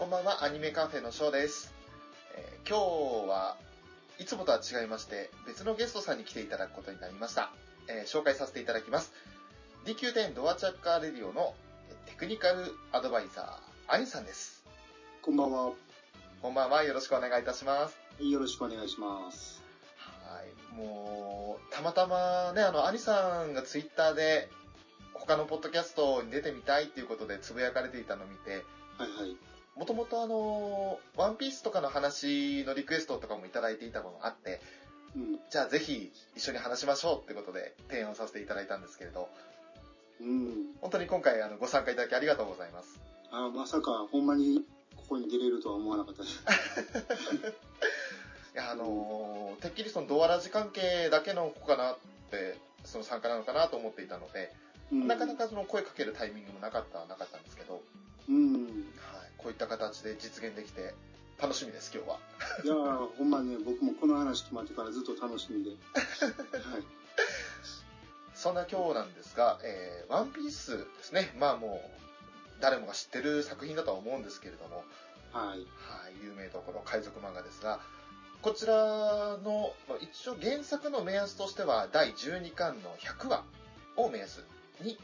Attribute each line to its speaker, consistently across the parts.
Speaker 1: こんばんは、アニメカフェのショーです。えー今日はいつもとは違いまして、別のゲストさんに来ていただくことになりました。えー紹介させていただきます。DQ10 ドアチャッカーレディオのえーテクニカルアドバイザー、アニさんです。
Speaker 2: こんばんは。
Speaker 1: こんばんは、よろしくお願いいたします。
Speaker 2: よろしくお願いします。
Speaker 1: はい、もう、たまたまね、あの、アニさんがツイッターで、他のポッドキャストに出てみたいっていうことでつぶやかれていたのを見て、
Speaker 2: はいはい。
Speaker 1: もともとあの、ワンピースとかの話のリクエストとかもいただいていたものがあって、
Speaker 2: うん。
Speaker 1: じゃあぜひ一緒に話しましょうってことで提案させていただいたんですけれど、
Speaker 2: うん。
Speaker 1: 本当に今回あのご参加いただきありがとうございます。
Speaker 2: あまさか、ほんまにここに出れるとは思わなかったです。
Speaker 1: いや、あのーてっきりそのドアラジ関係だけの子かなって、その参加なのかなと思っていたので、
Speaker 2: うん、
Speaker 1: なかなかその声かけるタイミングもなかったはなかったんですけど、
Speaker 2: うん。
Speaker 1: はい、こういった形で実現できて楽しみです、今日は。
Speaker 2: いやーほんまね、僕もこの話決まってからずっと楽しみで。はい。
Speaker 1: そんな今日なんですが、えーワンピースですね。まあもう、誰もが知ってる作品だとは思うんですけれども、
Speaker 2: はい。
Speaker 1: はい、有名どころ海賊漫画ですが、こちらの、まあ一応原作の目安としては、第12巻の100話を目安に、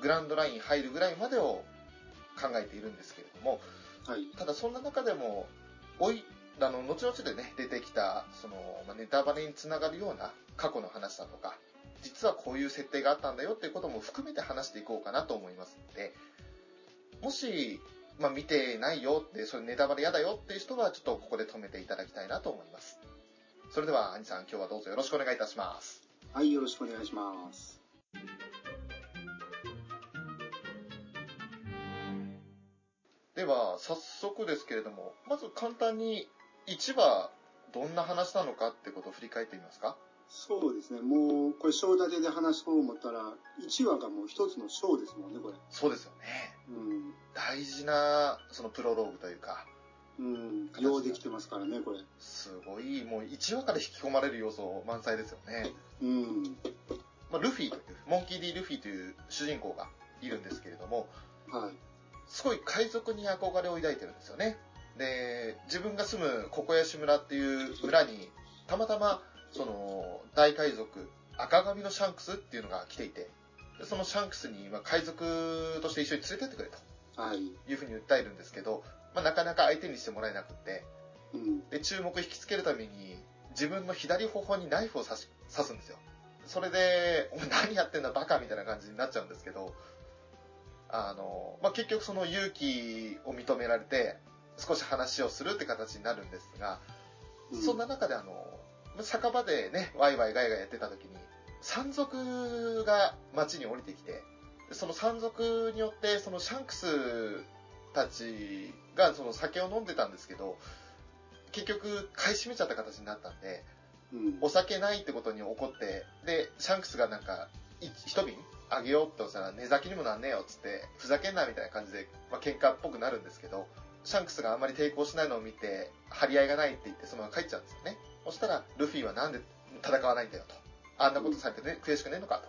Speaker 1: グランドライン入るぐらいまでを考えているんですけれども、
Speaker 2: はい。
Speaker 1: ただそんな中でも、おい、あの、後々でね、出てきた、その、まあネタバレにつながるような過去の話だとか、実はこういう設定があったんだよっていうことも含めて話していこうかなと思いますので、もし、まあ、見てないよって、それネタバレ嫌だよっていう人は、ちょっとここで止めていただきたいなと思います。それでは、兄さん、今日はどうぞよろしくお願いいたします。
Speaker 2: はい、よろしくお願いします。
Speaker 1: では、早速ですけれども、まず簡単に、1話、どんな話なのかってことを振り返ってみますか？
Speaker 2: そうですね、もう、これ、章立てで話そう思ったら、1話がもう一つの章ですもんね、これ。
Speaker 1: そうですよね。
Speaker 2: うん。
Speaker 1: 大事な、そのプロローグというか、
Speaker 2: うん。ようできてますからね、これ。
Speaker 1: すごい、もう1話から引き込まれる要素満載ですよね。
Speaker 2: うん。
Speaker 1: まあ、ルフィという、モンキー・ディ・ルフィという主人公がいるんですけれども、
Speaker 2: はい。
Speaker 1: すごい海賊に憧れを抱いてるんですよね。で、自分が住むココヤシ村っていう村に、たまたま、その、大海賊、赤髪のシャンクスっていうのが来ていて、でそのシャンクスに、まあ、海賊として一緒に連れてってくれと
Speaker 2: はい。
Speaker 1: いうふうに訴えるんですけど、まあ、なかなか相手にしてもらえなくって、
Speaker 2: うん。
Speaker 1: で、注目引きつけるために、自分の左頬にナイフを刺し刺すんですよ。それで、お前何やってんだバカみたいな感じになっちゃうんですけど、あの、まあ、結局その勇気を認められて、少し話をするって形になるんですが、
Speaker 2: うん
Speaker 1: そんな中であの、酒場でね、ワイワイガイガイやってた時に、山賊が街に降りてきて、でその山賊によって、そのシャンクスたちがその酒を飲んでたんですけど、結局買い占めちゃった形になったんで、
Speaker 2: うん。
Speaker 1: お酒ないってことに怒って、で、シャンクスがなんか、い一瓶あげようってしたら、寝酒にもなんねえよっつって、ふざけんなみたいな感じで、まあ、喧嘩っぽくなるんですけど、シャンクスがあんまり抵抗しないのを見て、張り合いがないって言って、そのまま帰っちゃうんですよね。そしたら、ルフィはなんで戦わないんだよと。あんなことされてね、悔しくねえのか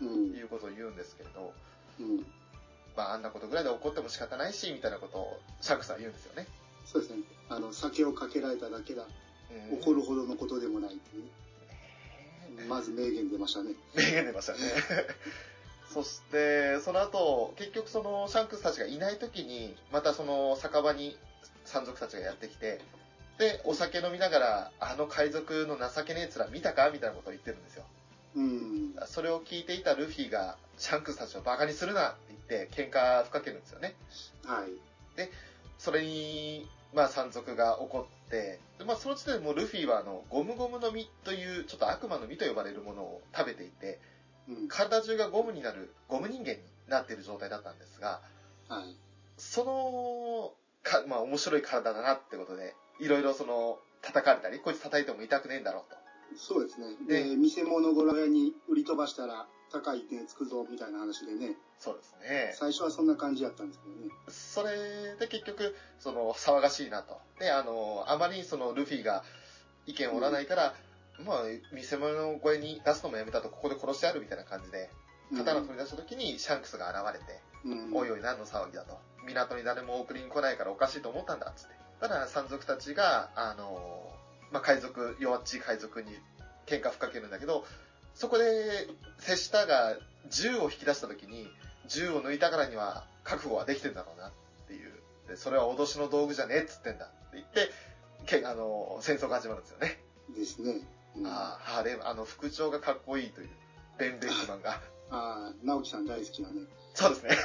Speaker 2: うん
Speaker 1: と。いうことを言うんですけれど、
Speaker 2: うん。
Speaker 1: まあ、あんなことぐらいで怒っても仕方ないし、みたいなことをシャンクスは言うんですよね。
Speaker 2: そうですね。あの、酒をかけられただけだ。
Speaker 1: うん
Speaker 2: 怒るほどのことでもないっていうね。
Speaker 1: ね
Speaker 2: まず名言出ましたね。
Speaker 1: 名言出ましたね。そして、その後、結局そのシャンクスたちがいない時に、またその酒場に山賊たちがやってきて、で、お酒飲みながら、あの海賊の情けねえ面見たか？みたいなことを言ってるんですよ。
Speaker 2: うん。
Speaker 1: それを聞いていたルフィが、シャンクスたちをバカにするなって言って、喧嘩ふっかけるんですよね。
Speaker 2: はい。
Speaker 1: それに、まあ山賊が怒って、でまあその時点でもうルフィはあの、ゴムゴムの実という、ちょっと悪魔の実と呼ばれるものを食べていて、
Speaker 2: うん。
Speaker 1: 体中がゴムになる、ゴム人間になっている状態だったんですが、
Speaker 2: はい。
Speaker 1: その、か、まあ面白い体だなってことで、いろいろその、叩かれたり、こいつ叩いても痛くねえんだろうと。
Speaker 2: そうですね。
Speaker 1: で
Speaker 2: で、見せ物小屋に売り飛ばしたら高い値つくぞみたいな話でね、
Speaker 1: そうですね。
Speaker 2: 最初はそんな感じやったんですけどね。
Speaker 1: それで結局、その、騒がしいなと。で、あの、あまりにその、ルフィが意見を折らないから、まあ、見せ物小屋に出すのもやめたと、ここで殺してやるみたいな感じで、刀を取り出した時にシャンクスが現れて、
Speaker 2: うん。
Speaker 1: おいおい何の騒ぎだと。港に誰も送りに来ないからおかしいと思ったんだ、つって。ただ、山賊たちが、あのーまあ、海賊、弱っちい海賊に喧嘩ふっかけるんだけど、そこで、瀬下が銃を引き出した時に、銃を抜いたからには覚悟はできてんだろうなっていう。で、それは脅しの道具じゃねえっつってんだって言って、けあのー戦争が始まるんですよね。
Speaker 2: ですね。うん、あ
Speaker 1: ああ、ハーレム、あの、副長がかっこいいという、ベン・ベックマンが。
Speaker 2: あー、直樹さん大好きなね。
Speaker 1: そうですね。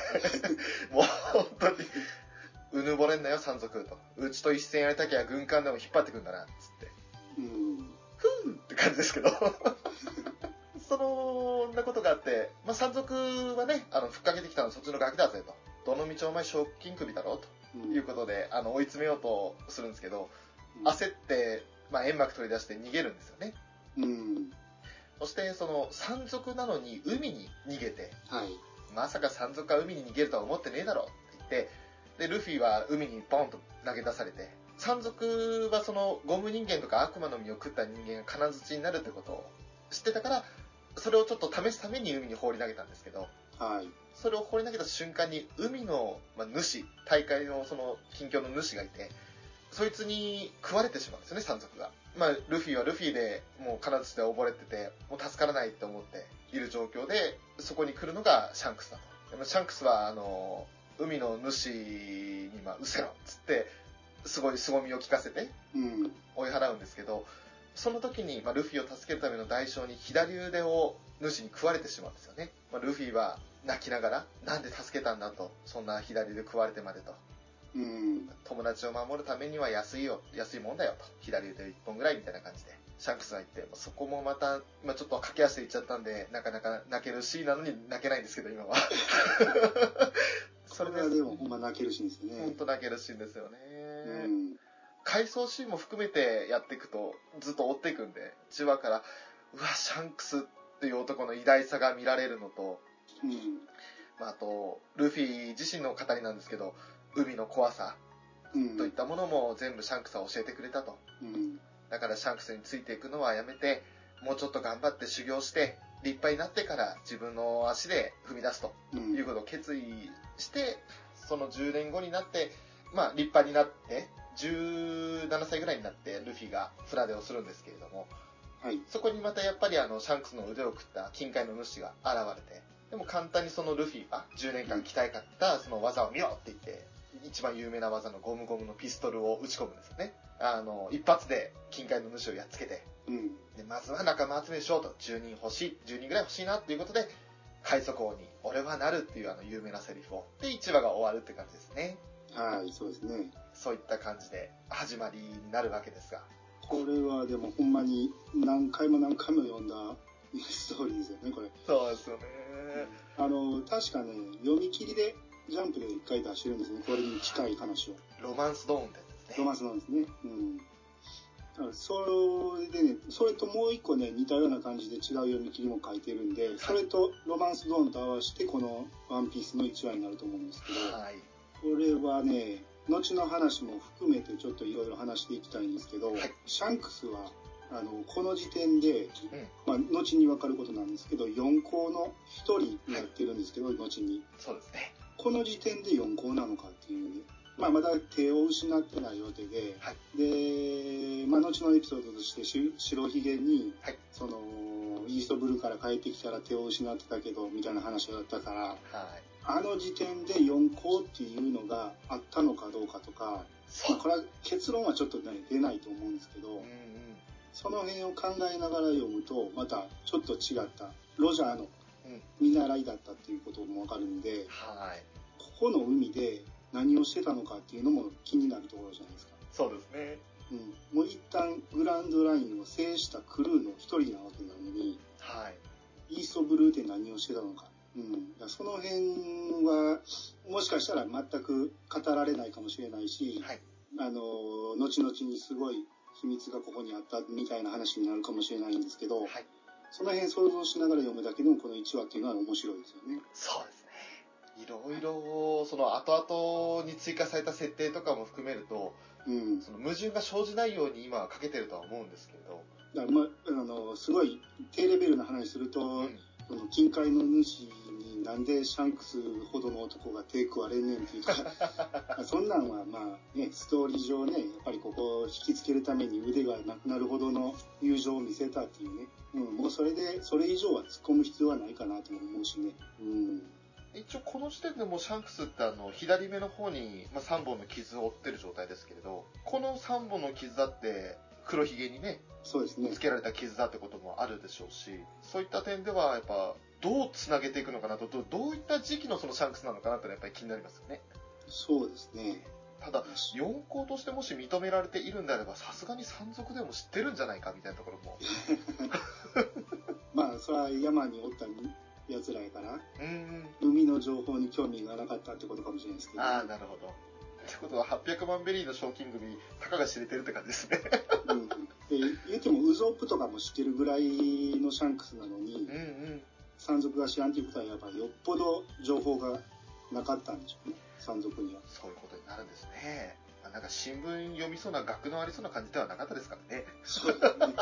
Speaker 1: もう本当に、うぬぼれんなよ、山賊と。うちと一戦やりたきゃ軍艦でも引っ張ってくんだな、つって。
Speaker 2: うん。
Speaker 1: ふーって感じですけど。そのんなことがあって、まあ、山賊はね、あの、ふっかけてきたのはそっちのガキだぜと。どの道お前賞金首だろと
Speaker 2: うん
Speaker 1: いうことで、あの、追い詰めようとするんですけど、
Speaker 2: うん
Speaker 1: 焦って、まあ、煙幕取り出して逃げるんですよね。
Speaker 2: うん。
Speaker 1: そして、その、山賊なのに海に逃げて、
Speaker 2: はい。
Speaker 1: まさか山賊が海に逃げるとは思ってねえだろって言って、で、ルフィは海にボンと投げ出されて、山賊はそのゴム人間とか悪魔の実を食った人間が金槌になるってことを知ってたから、それをちょっと試すために海に放り投げたんですけど、
Speaker 2: はい。
Speaker 1: それを放り投げた瞬間に海の、まあ、主、大会のその近況の主がいて、そいつに食われてしまうんですよね、山賊が。まあ、ルフィはルフィでもう金槌で溺れてて、もう助からないって思っている状況で、そこに来るのがシャンクスだと。でもシャンクスは、あの、海の主に、まあ、うせろっつって、すごい凄みを聞かせて
Speaker 2: うん。
Speaker 1: 追い払うんですけど、その時に、まあ、ルフィを助けるための代償に左腕を主に食われてしまうんですよね。まあ、ルフィは泣きながら、なんで助けたんだと、そんな左腕食われてまでと。
Speaker 2: うん。
Speaker 1: 友達を守るためには安いよ、安いもんだよと。左腕一本ぐらいみたいな感じで。シャンクスが言って、そこもまた、まあ、ちょっと駆け足で言っちゃったんで、なかなか泣けるシーンなのに泣けないんですけど、今は。そ
Speaker 2: そ
Speaker 1: れで
Speaker 2: でもほんま泣けるシーンですよね。
Speaker 1: 本当泣けるシーンですよね。
Speaker 2: うん。
Speaker 1: 回想シーンも含めてやっていくと、ずっと追っていくんで、1話から、うわ、シャンクスっていう男の偉大さが見られるのと、
Speaker 2: うん。
Speaker 1: まあ、あと、ルフィ自身の語りなんですけど、海の怖さ
Speaker 2: うん。
Speaker 1: といったものも全部シャンクスは教えてくれたと。
Speaker 2: うん。
Speaker 1: だからシャンクスについていくのはやめて、もうちょっと頑張って修行して、立派になってから自分の足で踏み出すと
Speaker 2: うん。
Speaker 1: いうことを決意して、その10年後になって、まあ立派になって、17歳ぐらいになってルフィがフラデをするんですけれども、
Speaker 2: はい。
Speaker 1: そこにまたやっぱりあのシャンクスの腕を食った金塊の主が現れて、でも簡単にそのルフィは10年間鍛えかったその技を見ろって言って、一番有名な技のゴムゴムのピストルを撃ち込むんですよね。あの、一発で金塊の主をやっつけて、
Speaker 2: うん。
Speaker 1: でまずは仲間集めしようと、10人欲しい、10人ぐらい欲しいなっていうことで、海賊王に俺はなるっていうあの有名なセリフを。で、1話が終わるって感じですね。
Speaker 2: はい、そうですね。
Speaker 1: そういった感じで始まりになるわけですが。
Speaker 2: これはでもほんまに何回も何回も読んだストーリーですよね、これ。
Speaker 1: そうですよね。
Speaker 2: あの、確かね、読み切りでジャンプで一回出してるんですね、これに近い話を。
Speaker 1: ロマンスドーンってやつですね。
Speaker 2: ロマンスなんですね。うん。それでね、それともう一個ね、似たような感じで違う読み切りも書いてるんで、それとロマンスドーンと合わせてこのワンピースの1話になると思うんですけど、
Speaker 1: はい。
Speaker 2: これはね、後の話も含めてちょっといろいろ話していきたいんですけど、
Speaker 1: はい
Speaker 2: シャンクスは、あの、この時点で、
Speaker 1: うん。
Speaker 2: まあ、後に分かることなんですけど、4校の1人になってるんですけど、後に。
Speaker 1: そうですね。
Speaker 2: この時点で4校なのかっていうね。まあ、まだ手を失ってないわけで、
Speaker 1: はい
Speaker 2: で、まあ、後のエピソードとしてし、白ひげに、
Speaker 1: はい
Speaker 2: その、イーストブルーから帰ってきたら手を失ってたけど、みたいな話だったから、
Speaker 1: はい。
Speaker 2: あの時点で4校っていうのがあったのかどうかとか、
Speaker 1: そう。
Speaker 2: これは結論はちょっとね、出ないと思うんですけど、
Speaker 1: うんうん。
Speaker 2: その辺を考えながら読むと、またちょっと違った、ロジャーの
Speaker 1: うん
Speaker 2: 見習いだったっていうこともわかるんで、
Speaker 1: はい。
Speaker 2: ここの海で何をしてたのかっていうのも気になるところじゃないですか。
Speaker 1: そうですね。
Speaker 2: うん。もう一旦グランドラインを制したクルーの一人なわけなのに、
Speaker 1: はい。
Speaker 2: イーストブルーで何をしてたのか。うん。だその辺は、もしかしたら全く語られないかもしれないし、
Speaker 1: はい。
Speaker 2: あの、後々にすごい秘密がここにあったみたいな話になるかもしれないんですけど、
Speaker 1: はい。
Speaker 2: その辺想像しながら読むだけでもこの1話っていうのは面白いですよね。
Speaker 1: そうですね。いろいろ、その後々に追加された設定とかも含めると、
Speaker 2: うん。
Speaker 1: その矛盾が生じないように今はかけてるとは思うんですけれど、
Speaker 2: だまあ、あの、すごい低レベルな話すると、
Speaker 1: うん
Speaker 2: その近海の主になんでシャンクスほどの男が手食われんねんっていうか、そんなんはまあね、ストーリー上ね、やっぱりここを引きつけるために腕がなくなるほどの友情を見せたっていうね。うん、もうそれで、それ以上は突っ込む必要はないかなと思うしね。うん。
Speaker 1: 一応この時点でもうシャンクスってあの左目の方に、まあ、3本の傷を負ってる状態ですけれどこの3本の傷だって黒ひげにね
Speaker 2: そうですね。
Speaker 1: つけられた傷だってこともあるでしょうしそういった点ではやっぱどうつなげていくのかなとどどういった時期のそのシャンクスなのかなってのはやっぱり気になりますよね
Speaker 2: そうですね。
Speaker 1: ただ四皇としてもし認められているんであればさすがに山賊でも知ってるんじゃないかみたいなところも
Speaker 2: まあ、それは山におった奴らやから、海の情報に興味がなかったってことかもしれないですけど。
Speaker 1: ああなるほどってことは800万ベリーの賞金首たかが知れてるって感じですね
Speaker 2: うん。で、言ってもウゾープとかも知ってるぐらいのシャンクスなのに
Speaker 1: うん、うん
Speaker 2: 山賊が知らんということはやっぱりよっぽど情報がなかったんでしょうね。山賊には。
Speaker 1: そういうことになるんですね。まあなんか新聞読みそうな学のありそうな感じではなかったですからね。
Speaker 2: そうですね。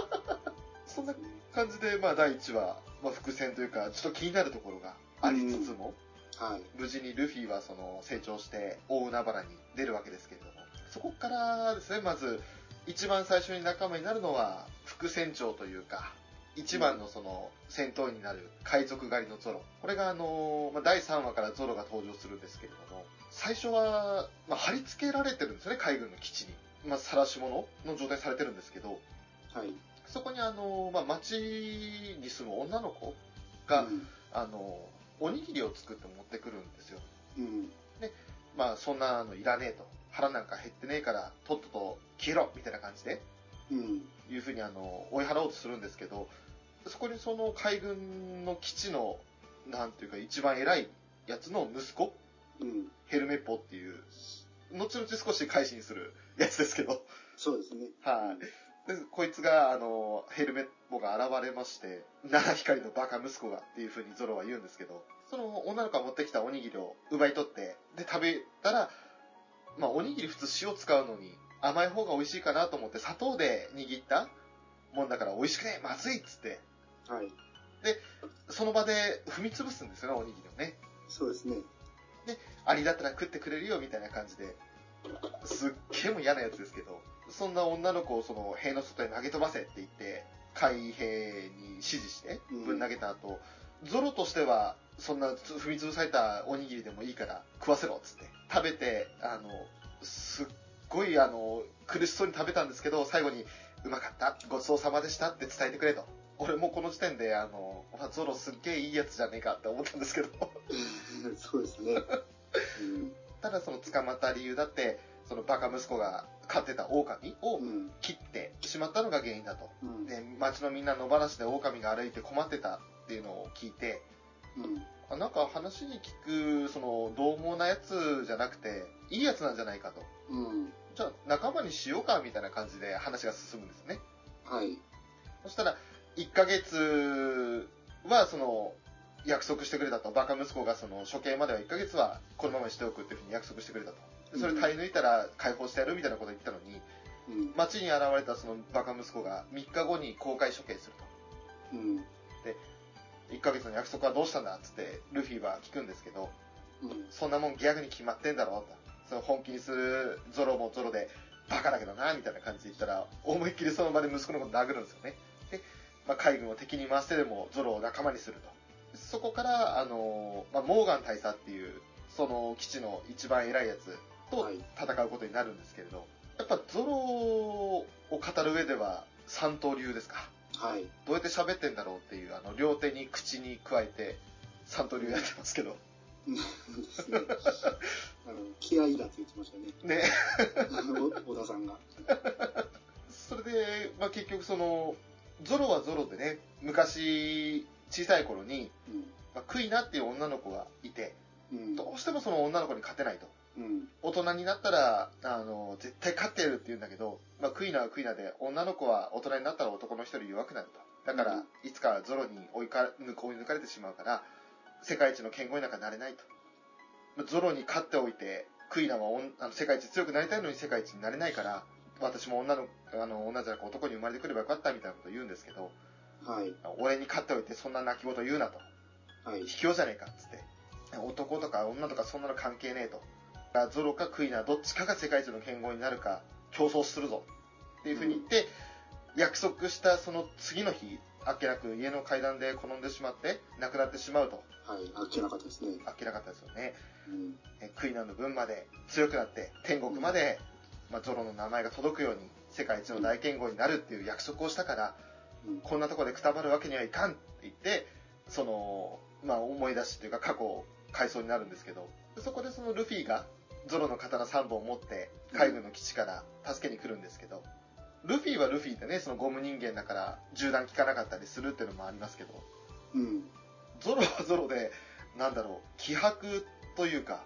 Speaker 1: そんな感じで、まあ第1話、まあ伏線というか、ちょっと気になるところがありつつも、
Speaker 2: はい。
Speaker 1: 無事にルフィはその成長して大海原に出るわけですけれども、そこからですね、まず一番最初に仲間になるのは副船長というか、一番のその戦闘員になる海賊狩りのゾロ。これがあの、まあ、第3話からゾロが登場するんですけれども、最初は、まあ、貼り付けられてるんですよね、海軍の基地に。まあ、晒し物の状態されてるんですけど、
Speaker 2: はい。
Speaker 1: そこにあの、まあ、町に住む女の子が、
Speaker 2: うん
Speaker 1: あの、おにぎりを作って持ってくるんですよ。
Speaker 2: うん。
Speaker 1: まあそんなのいらねえと。腹なんか減ってねえから、とっとと消えろみたいな感じで、
Speaker 2: うん。
Speaker 1: いうふうにあの、追い払おうとするんですけど、そこにその海軍の基地の、なんていうか一番偉いやつの息子、
Speaker 2: うん。
Speaker 1: ヘルメッポっていう、後々少し改心するやつですけど、
Speaker 2: そうですね。
Speaker 1: はい。で、こいつが、あの、ヘルメッポが現れまして、七光のバカ息子がっていう風にゾロは言うんですけど、その女の子が持ってきたおにぎりを奪い取って、で、食べたら、まあ、おにぎり普通塩使うのに甘い方が美味しいかなと思って砂糖で握ったもんだから美味しくねえまずいっつって、
Speaker 2: はい。
Speaker 1: その場で踏み潰すんですよね、おにぎりをね。
Speaker 2: そうですね。
Speaker 1: アリだったら食ってくれるよみたいな感じで、すっげえも嫌なやつですけど、そんな女の子をその塀の外へ投げ飛ばせって言って、海兵に指示して
Speaker 2: うん
Speaker 1: ぶん投げた後、ゾロとしては、そんな踏み潰されたおにぎりでもいいから食わせろっつって、食べて、あの、すっごいあの、苦しそうに食べたんですけど、最後に、うまかった、ごちそうさまでしたって伝えてくれと。俺もうこの時点で、あの、ゾロすっげえいいやつじゃねえかって思ったんですけど、
Speaker 2: そうですね。うん。
Speaker 1: ただその捕まった理由だって、そのバカ息子が飼ってた狼を
Speaker 2: うん。
Speaker 1: 切ってしまったのが原因だと。
Speaker 2: うん。
Speaker 1: で、町のみんな野放しで狼が歩いて困ってたっていうのを聞いて、
Speaker 2: うん。
Speaker 1: あなんか話に聞く、その、獰猛なやつじゃなくて、いいやつなんじゃないかと。
Speaker 2: うん。
Speaker 1: じゃあ仲間にしようか、みたいな感じで話が進むんですね。
Speaker 2: はい。
Speaker 1: そしたら、1ヶ月は、その、約束してくれたと。バカ息子がその、処刑までは1ヶ月はこのままにしておくっていうふうに約束してくれたと。でそれ耐え抜いたら解放してやるみたいなことを言ったのに、
Speaker 2: うん。
Speaker 1: 街に現れたそのバカ息子が3日後に公開処刑すると。
Speaker 2: うん。
Speaker 1: 1ヶ月の約束はどうしたんだっつって、ルフィは聞くんですけど、
Speaker 2: うん。
Speaker 1: そんなもんギャグに決まってんだろと。その本気にするゾロもゾロで、バカだけどな、みたいな感じで言ったら、思いっきりその場で息子のこと殴るんですよね。で、まあ、海軍を敵に回してでもゾロを仲間にすると。そこから、あの、まあ、モーガン大佐っていう、その基地の一番偉いやつと
Speaker 2: はい
Speaker 1: 戦うことになるんですけれど、やっぱゾロを語る上では三刀流ですか？
Speaker 2: はい。
Speaker 1: どうやって喋ってんだろうっていう、あの、両手に口に加えて、三刀流やってますけど。
Speaker 2: ですね。あの、気合いだって言ってましたね。
Speaker 1: ね。
Speaker 2: あの、小田さんが。
Speaker 1: それで、まあ、結局その、ゾロはゾロでね、昔、小さい頃に、まあ、クイナっていう女の子がいて、
Speaker 2: うん。うん。
Speaker 1: どうしてもその女の子に勝てないと。
Speaker 2: うん。
Speaker 1: 大人になったら、あの、絶対勝ってやるって言うんだけど、まあ、クイナはクイナで、女の子は大人になったら男の一人弱くなると。だから、
Speaker 2: うん
Speaker 1: いつかゾロに追いか抜追い抜かれてしまうから、世界一の剣豪になんかなれないと。まあゾロに勝っておいて、クイナはあの世界一強くなりたいのに世界一になれないから、私も女の、あの、女じゃなく男に生まれてくればよかったみたいなことを言うんですけど、
Speaker 2: はい。
Speaker 1: 俺に勝っておいてそんな泣き言言うなと。
Speaker 2: はい。
Speaker 1: 卑怯じゃねえかっつって。男とか女とかそんなの関係ねえと。ゾロかクイナどっちかが世界一の剣豪になるか競争するぞっていうふうに言って、約束したその次の日、あっけなく家の階段で転んでしまって亡くなってしまうと。
Speaker 2: はい。あっけなかったですね。
Speaker 1: あっけなかったですよね。
Speaker 2: うん。
Speaker 1: えクイナの分まで強くなって天国まで、まあ、ゾロの名前が届くように世界一の大剣豪になるっていう約束をしたから、
Speaker 2: うん。
Speaker 1: こんなところでくたばるわけにはいかんって言って、その、まあ思い出しというか過去を回想になるんですけど、そこでそのルフィがゾロの刀3本を持って海軍の基地から助けに来るんですけど、ルフィはルフィでね、そのゴム人間だから銃弾効かなかったりするっていうのもありますけど、
Speaker 2: うん。
Speaker 1: ゾロはゾロで、なんだろう、気迫というか、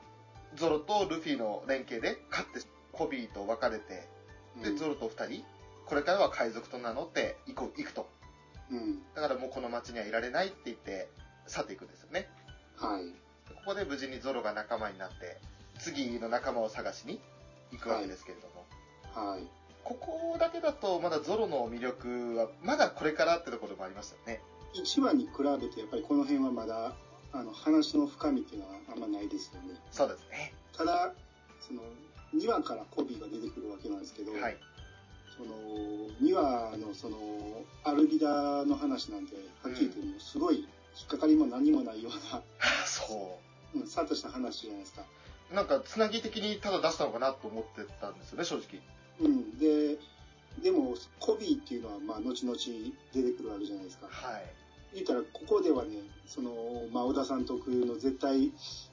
Speaker 1: ゾロとルフィの連携で勝ってコビーと別れて、で、ゾロと二人、これからは海賊と名乗って行こう、行くと。
Speaker 2: うん。
Speaker 1: だからもうこの町にはいられないって言って去っていくんですよね。
Speaker 2: はい。
Speaker 1: ここで無事にゾロが仲間になって、次の仲間を探しに行くわけですけれども、
Speaker 2: はい。
Speaker 1: ここだけだとまだゾロの魅力はまだこれからってところもありましたよね。
Speaker 2: 1話に比べてやっぱりこの辺はまだあの話の深みっていうのはあんまないですよね
Speaker 1: そうですね。
Speaker 2: ただその2話からコビーが出てくるわけなんですけど、
Speaker 1: はい。
Speaker 2: その2話のそのアルビダの話なんてはっきり言ってもうすごい引っかかりも何もないような、
Speaker 1: そ
Speaker 2: うん、さっとした話じゃないですか、
Speaker 1: う。なんか、つなぎ的にただ出したのかなと思ってたんですよね、正直。
Speaker 2: うん、ででもコビーっていうのはまあ後々出てくるわけじゃないですか
Speaker 1: はい。
Speaker 2: 言ったらここではねその、まあ、小田さん特有の絶対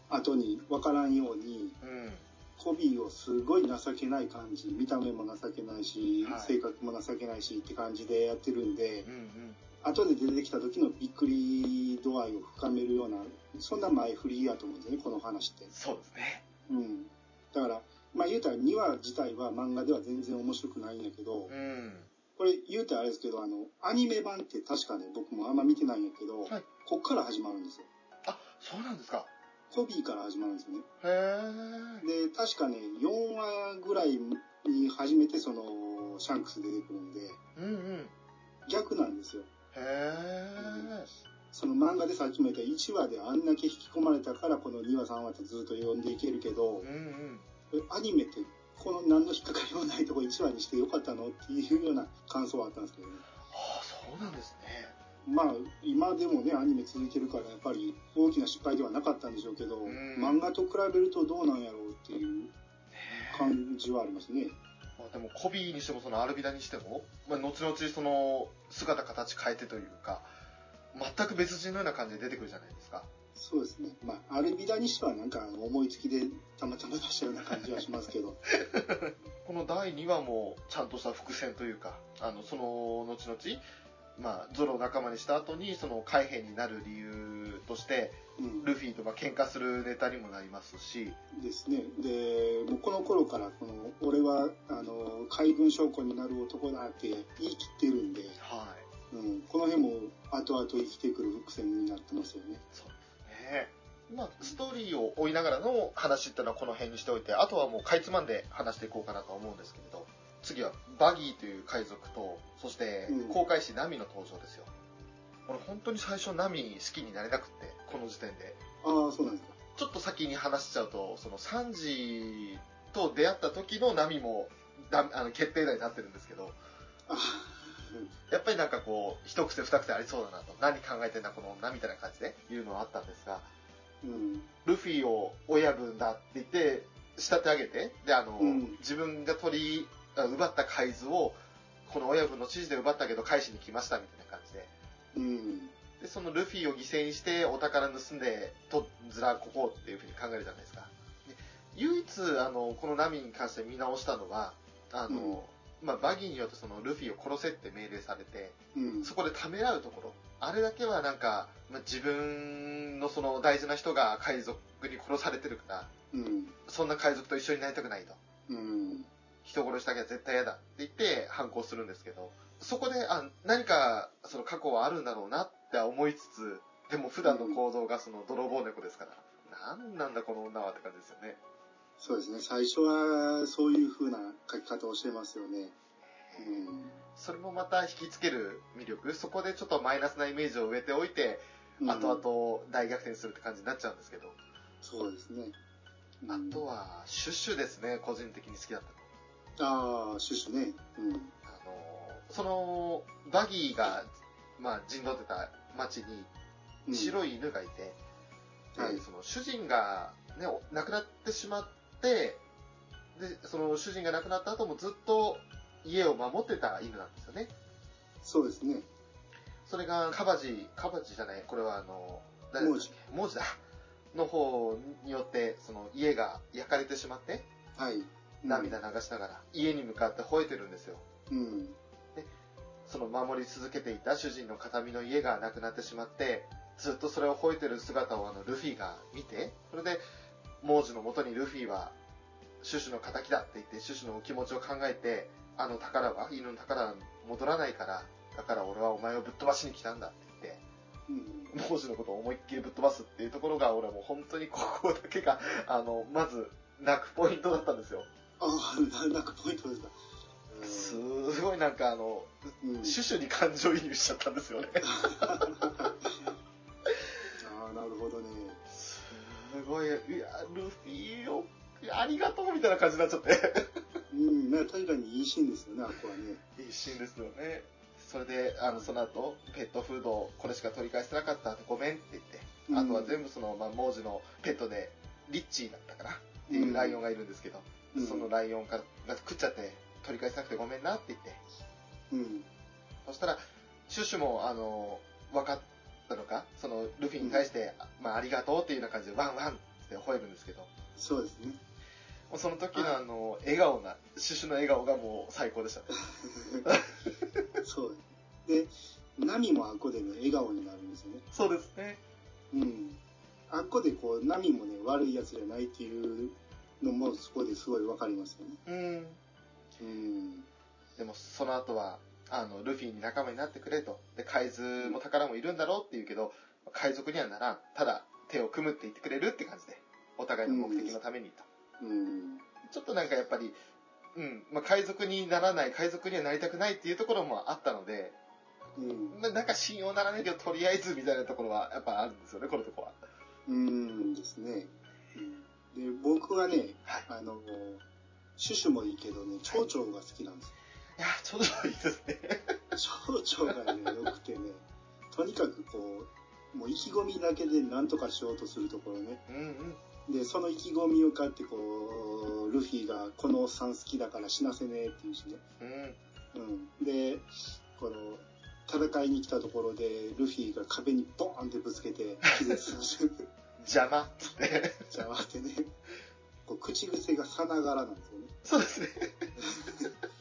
Speaker 2: 後に分からんように
Speaker 1: うん。
Speaker 2: コビーをすごい情けない感じ見た目も情けないし、
Speaker 1: はい
Speaker 2: 性格も情けないしって感じでやってるんで
Speaker 1: うんうん。
Speaker 2: 後で出てきた時のびっくり度合いを深めるようなそんな前振りやと思うんですよねこの話って。
Speaker 1: そうですね。
Speaker 2: うん、だからまあ言うたら2話自体は漫画では全然面白くないんやけど
Speaker 1: うん。
Speaker 2: これ言うたらあれですけどあのアニメ版って確かね僕もあんま見てないんやけど、
Speaker 1: はい
Speaker 2: こっから始まるんですよ
Speaker 1: あ、そうなんですか。
Speaker 2: コビーから始まるんですよね
Speaker 1: へー。
Speaker 2: で確かね4話ぐらいに初めてそのシャンクス出てくるんで
Speaker 1: うんうん。
Speaker 2: 逆なんですよ
Speaker 1: へ
Speaker 2: その漫画でさっきも言った1話であんだけ引き込まれたからこの2話3話ってずっと読んでいけるけど
Speaker 1: ー。うんうん。
Speaker 2: アニメってこの何の引っかかりもないとこ1話にしてよかったのっていうような感想はあったんですけどね
Speaker 1: ああ、そうなんですね。
Speaker 2: まあ今でもねアニメ続いてるからやっぱり大きな失敗ではなかったんでしょうけど、
Speaker 1: ん
Speaker 2: 漫画と比べるとどうなんやろうっていう感じはありますね
Speaker 1: まあ、でもコビーにしてもそのアルビダにしても、まあ、後々その姿形変えてというか全く別人のような感じで出てくるじゃないですか。
Speaker 2: そうですね。まあアルビダにしてはなんか思いつきでたまたま出したような感じはしますけど。
Speaker 1: この第2話もちゃんとした伏線というかあのその後々まあ、ゾロを仲間にした後にその海兵になる理由として
Speaker 2: うん。
Speaker 1: ルフィとか喧嘩するネタにもなりますし。
Speaker 2: ですね。でもうこの頃からこの俺はあの海軍将校になる男だって言い切ってるんで、
Speaker 1: はい
Speaker 2: うん、この辺も後々生きてくる伏線になってますよね
Speaker 1: そうですね。まあ、ストーリーを追いながらの話っていうのはこの辺にしておいて、あとはもうかいつまんで話していこうかなと思うんですけれど、次はバギーという海賊と、そして
Speaker 2: うん
Speaker 1: 航海士ナミの登場ですよ。俺本当に最初ナミ好きになれなくって、この時点で。
Speaker 2: ああそうなんですか
Speaker 1: ちょっと先に話しちゃうと、そのサンジと出会った時のナミもだあの決定打になってるんですけど、
Speaker 2: あ
Speaker 1: やっぱりなんかこう、一癖二癖ありそうだなと、何考えてんだこの女みたいな感じで言うのはあったんですが、
Speaker 2: うん
Speaker 1: ルフィを親分だって言って、仕立て上げて、で、あの、
Speaker 2: うん
Speaker 1: 自分が取り、あ奪った海図を、この親分の指示で奪ったけど返しに来ましたみたいな感じで。
Speaker 2: うん
Speaker 1: で、そのルフィを犠牲にしてお宝盗んで、と、ずらここうっていうふうに考えるじゃないですか。で唯一、あの、このナミに関して見直したのは、あの、まあ、バギーによってそのルフィを殺せって命令されて、
Speaker 2: うん
Speaker 1: そこでためらうところ。あれだけはなんか、まあ、自分のその大事な人が海賊に殺されてるから、
Speaker 2: うん
Speaker 1: そんな海賊と一緒になりたくないと。
Speaker 2: うん
Speaker 1: 人殺したきゃ絶対嫌だって言って反抗するんですけど、そこで、あ、何かその過去はあるんだろうなって思いつつ、でも普段の行動がその泥棒猫ですから、なんなんだこの女はって感じですよね。
Speaker 2: そうですね。最初はそういう風な書き方をしてますよね。
Speaker 1: それもまた引きつける魅力、そこでちょっとマイナスなイメージを植えておいて、
Speaker 2: うん。
Speaker 1: 後々大逆転するって感じになっちゃうんですけど、
Speaker 2: そうですね。
Speaker 1: あとは、シュッシュですね、個人的に好きだったの。
Speaker 2: ああ、シュシュね。うん。
Speaker 1: あの、その、バギーが、まあ、陣取ってた町に
Speaker 2: うん。
Speaker 1: 白い犬がいて、で
Speaker 2: はい。
Speaker 1: その主人が、ね、お亡くなってしまって、で、その主人が亡くなった後もずっと家を守ってた犬なんですよね。
Speaker 2: そうですね。
Speaker 1: それが、カバジ、カバジじゃない、これはあの、誰だっけ？文字だ。の方によって、その家が焼かれてしまって、
Speaker 2: はい。
Speaker 1: 涙流しながら家に向かって吠えてるんですよ。
Speaker 2: うん。
Speaker 1: その守り続けていた主人の形見の家がなくなってしまって、ずっとそれを吠えてる姿をあのルフィが見て、それで、王子のもとにルフィは、シュシュの仇だって言って、シュシュの気持ちを考えて、あの宝は、犬の宝は戻らないから、だから俺はお前をぶっ飛ばしに来たんだって言って、
Speaker 2: うん。
Speaker 1: 王子のことを思いっきりぶっ飛ばすっていうところが、俺はもう本当にここだけが、あの、まず、泣くポイントだったんですよ。
Speaker 2: ああ、ななんかポイントですか。
Speaker 1: すごいなんかあの、
Speaker 2: うん。
Speaker 1: シュシュに感情移入しちゃったんですよね。ごい、いや、ルフィを、ありがとうみたいな感じになっちゃって。
Speaker 2: うん、ね、確かにいいシーンですよね、あこはね。
Speaker 1: いいシーンですよね。それで、あの、その後、ペットフード、これしか取り返せなかったってごめんって言って、
Speaker 2: うん
Speaker 1: あとは全部その、まあ、王子のペットで、リッチーだったかなっていうライオンがいるんですけど、
Speaker 2: うん
Speaker 1: そのライオンがが食っちゃって、取り返せなくてごめんなって言って、
Speaker 2: うん。
Speaker 1: そしたら、シュシュも、あの、分かったのか、その、ルフィに対して、まあ、ありがとうっていうような感じで、ワンワンって吠えるんですけど、も
Speaker 2: そうですね。
Speaker 1: うその時のあの、笑顔な、シュシュの笑顔がもう最高でしたね。
Speaker 2: そう。で、ナミもあっこでね、笑顔になるんですよね。
Speaker 1: そうですね。
Speaker 2: うん。あっこでこう、ナミもね、悪いやつじゃないっていうのも、そこですごいわかりますよね。
Speaker 1: うん。
Speaker 2: うん。
Speaker 1: でも、その後は、あの、ルフィに仲間になってくれと。で、海図も宝もいるんだろうって言うけど、海賊にはならん。ただ、手を組むって言ってくれるって感じで、お互いの目的のためにと。
Speaker 2: うん。
Speaker 1: ちょっとなんかやっぱり、うん、まあ、海賊にならない、海賊にはなりたくないっていうところもあったので、
Speaker 2: うん。
Speaker 1: ななんか信用ならないけど、とりあえずみたいなところはやっぱあるんですよね、このとこは。
Speaker 2: うんですね。うんで、僕はね、
Speaker 1: はい。
Speaker 2: あの、シュシュもいいけどね、蝶々が好きなんですよ。
Speaker 1: いや、ちょうどいいですね。
Speaker 2: 蝶々がね、良くてね、とにかくこう、もう意気込みだけで何とかしようとするところね。
Speaker 1: うんうん。
Speaker 2: で、その意気込みを買ってこう、ルフィがこのおっさん好きだから死なせねえって言うしね。
Speaker 1: うん。
Speaker 2: うん。で、この、戦いに来たところで、ルフィが壁にボーンってぶつけて、気絶させる。
Speaker 1: 邪魔って。
Speaker 2: じゃあ待ってね。こう口癖がさながらなんですよね。
Speaker 1: そうですね。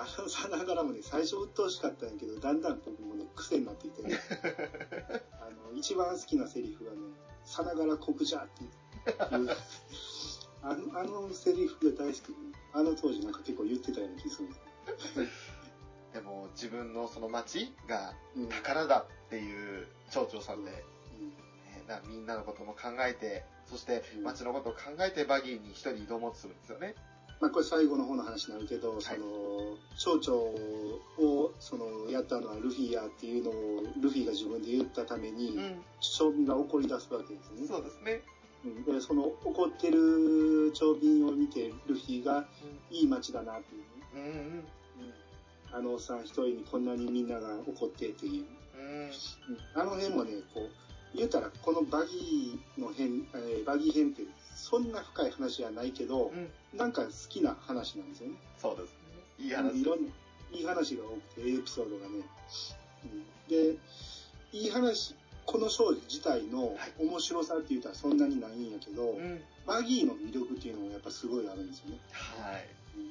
Speaker 2: あのさながらもね、最初鬱陶しかったんやけど、だんだん僕もね、癖になっていてね。あの、一番好きなセリフがね、さながら国じゃっていう。あの、あのセリフが大好きで、ね、あの当時なんか結構言ってたような気するんです
Speaker 1: でも、自分のその町が
Speaker 2: うん。
Speaker 1: 宝だっていう町長さんで、みんなのことも考えて、そして
Speaker 2: うん
Speaker 1: 町のことを考えてバギーに一人挑もうとするんですよね。
Speaker 2: まあこれ最後の方の話になるけど、その、町長を、その、やったのはルフィやっていうのを、ルフィが自分で言ったために、
Speaker 1: ん。
Speaker 2: 町民が怒り出すわけですね。
Speaker 1: そうですね。
Speaker 2: うんで、その怒ってる町民を見て、ルフィがいい街だなっていうね。
Speaker 1: うんうん
Speaker 2: あのおっさん一人にこんなにみんなが怒ってっていう。
Speaker 1: うん。うん。
Speaker 2: うんあの辺もね、こう、言うたらこのバギーの編、えーバギー編ってそんな深い話じゃないけど
Speaker 1: う、ん。
Speaker 2: なんか好きな話なんですよね。
Speaker 1: そうですね。いい話。
Speaker 2: いろんな、いい話が多くて、エピソードがね。うんで、いい話、このショー自体の
Speaker 1: はい
Speaker 2: 面白さって言ったらそんなにないんやけど、
Speaker 1: うん。
Speaker 2: バギーの魅力っていうのもやっぱすごいあるんですよね。
Speaker 1: はい。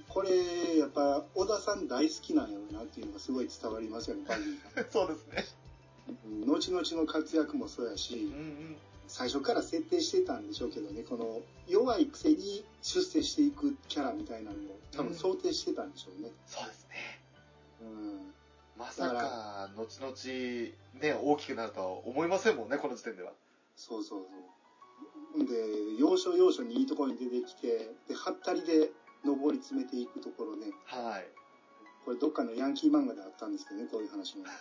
Speaker 2: これ、やっぱ、小田さん大好きなんやろなっていうのがすごい伝わりますよね、バギーが。
Speaker 1: そうですね。
Speaker 2: うん後々の活躍もそうやし
Speaker 1: うん、うん。
Speaker 2: 最初から設定してたんでしょうけどね、この弱いくせに出世していくキャラみたいなのも多分想定してたんでしょうね。
Speaker 1: そうですね。
Speaker 2: うん。
Speaker 1: まさか、後々、ね、大きくなるとは思いませんもんね、この時点では。
Speaker 2: そうそうそう。で、要所要所にいいところに出てきて、で、はったりで上り詰めていくところね、
Speaker 1: はい。
Speaker 2: これどっかのヤンキー漫画であったんですけどね、こういう話も。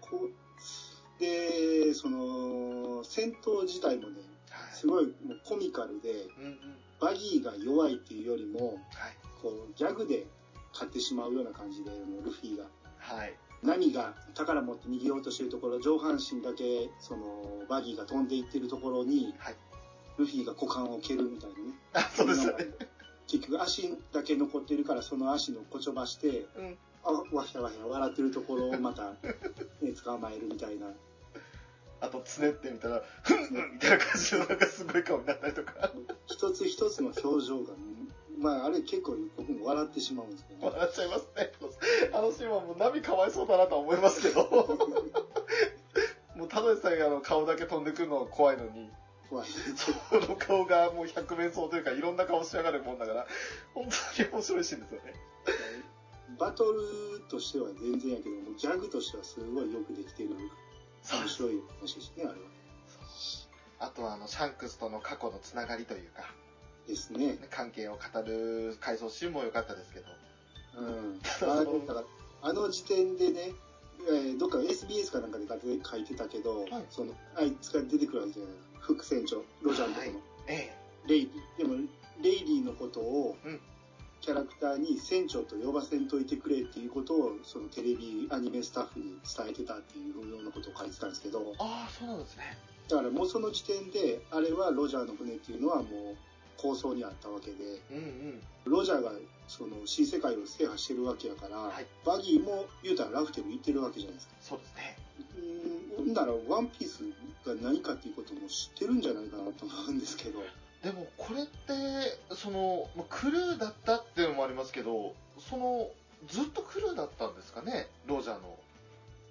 Speaker 2: こうで、その、戦闘自体もね、
Speaker 1: はい。
Speaker 2: すごいもうコミカルで、
Speaker 1: うんうん。
Speaker 2: バギーが弱いっていうよりも、
Speaker 1: はい。
Speaker 2: こう、ギャグで勝ってしまうような感じで、もうルフィが。
Speaker 1: はい。
Speaker 2: ナミが宝持って逃げようとしてるところ、上半身だけ、その、バギーが飛んでいってるところに、
Speaker 1: はい。
Speaker 2: ルフィが股間を蹴るみたいなね。
Speaker 1: あ、そうですよね。
Speaker 2: 結局足だけ残ってるから、その足のこちょばして、
Speaker 1: うん。
Speaker 2: あ、わひゃわひゃ笑ってるところをまた、ね、捕まえるみたいな。
Speaker 1: あと、つねってみたら、ふんふんみたいな感じのなんかすごい顔になったりとか、
Speaker 2: 一つ一つの表情が、まあ、あれ結構僕も笑ってしまうんですけど、ね、
Speaker 1: 笑っちゃいますね。あのシーンはもうナミかわいそうだなとは思いますけど、もうただでさえあの顔だけ飛んでくるのが怖いのに、
Speaker 2: 怖い。
Speaker 1: この顔がもう百面相というかいろんな顔しやがるもんだから、本当に面白いシーンですよね。
Speaker 2: バトルとしては全然やけども、ギャグとしてはすごいよくできてる、面白い話ですね、あれは。
Speaker 1: あとはあの、シャンクスとの過去のつながりというか、
Speaker 2: ですね。
Speaker 1: 関係を語る回想シーンも良かったですけど、
Speaker 2: うん。あの、だから、あの時点でね、えーどっか SBS かなんかで書いてたけど、
Speaker 1: はい
Speaker 2: その、あいつが出てくるわけじゃない。副船長、ロジャーのとこの、
Speaker 1: え
Speaker 2: レイリー。でも、レイリーのことを、
Speaker 1: うん
Speaker 2: キャラクターに船長と呼ばせんといてくれっていうことを、そのテレビ、アニメスタッフに伝えてたっていうようなことを書いてたんですけど、
Speaker 1: えああ、そうなんですね。
Speaker 2: だからもうその時点で、あれはロジャーの船っていうのはもう構想にあったわけで、
Speaker 1: うんうん。
Speaker 2: ロジャーがその新世界を制覇してるわけやから、
Speaker 1: はい
Speaker 2: バギーも言うたらラフテル行ってるわけじゃないですか。
Speaker 1: そうですね。
Speaker 2: うんならワンピースが何かっていうことも知ってるんじゃないかなと思うんですけど、
Speaker 1: でもこれって、その、まあクルーだったっていうのもありますけど、その、ずっとクルーだったんですかね、ロジャーの。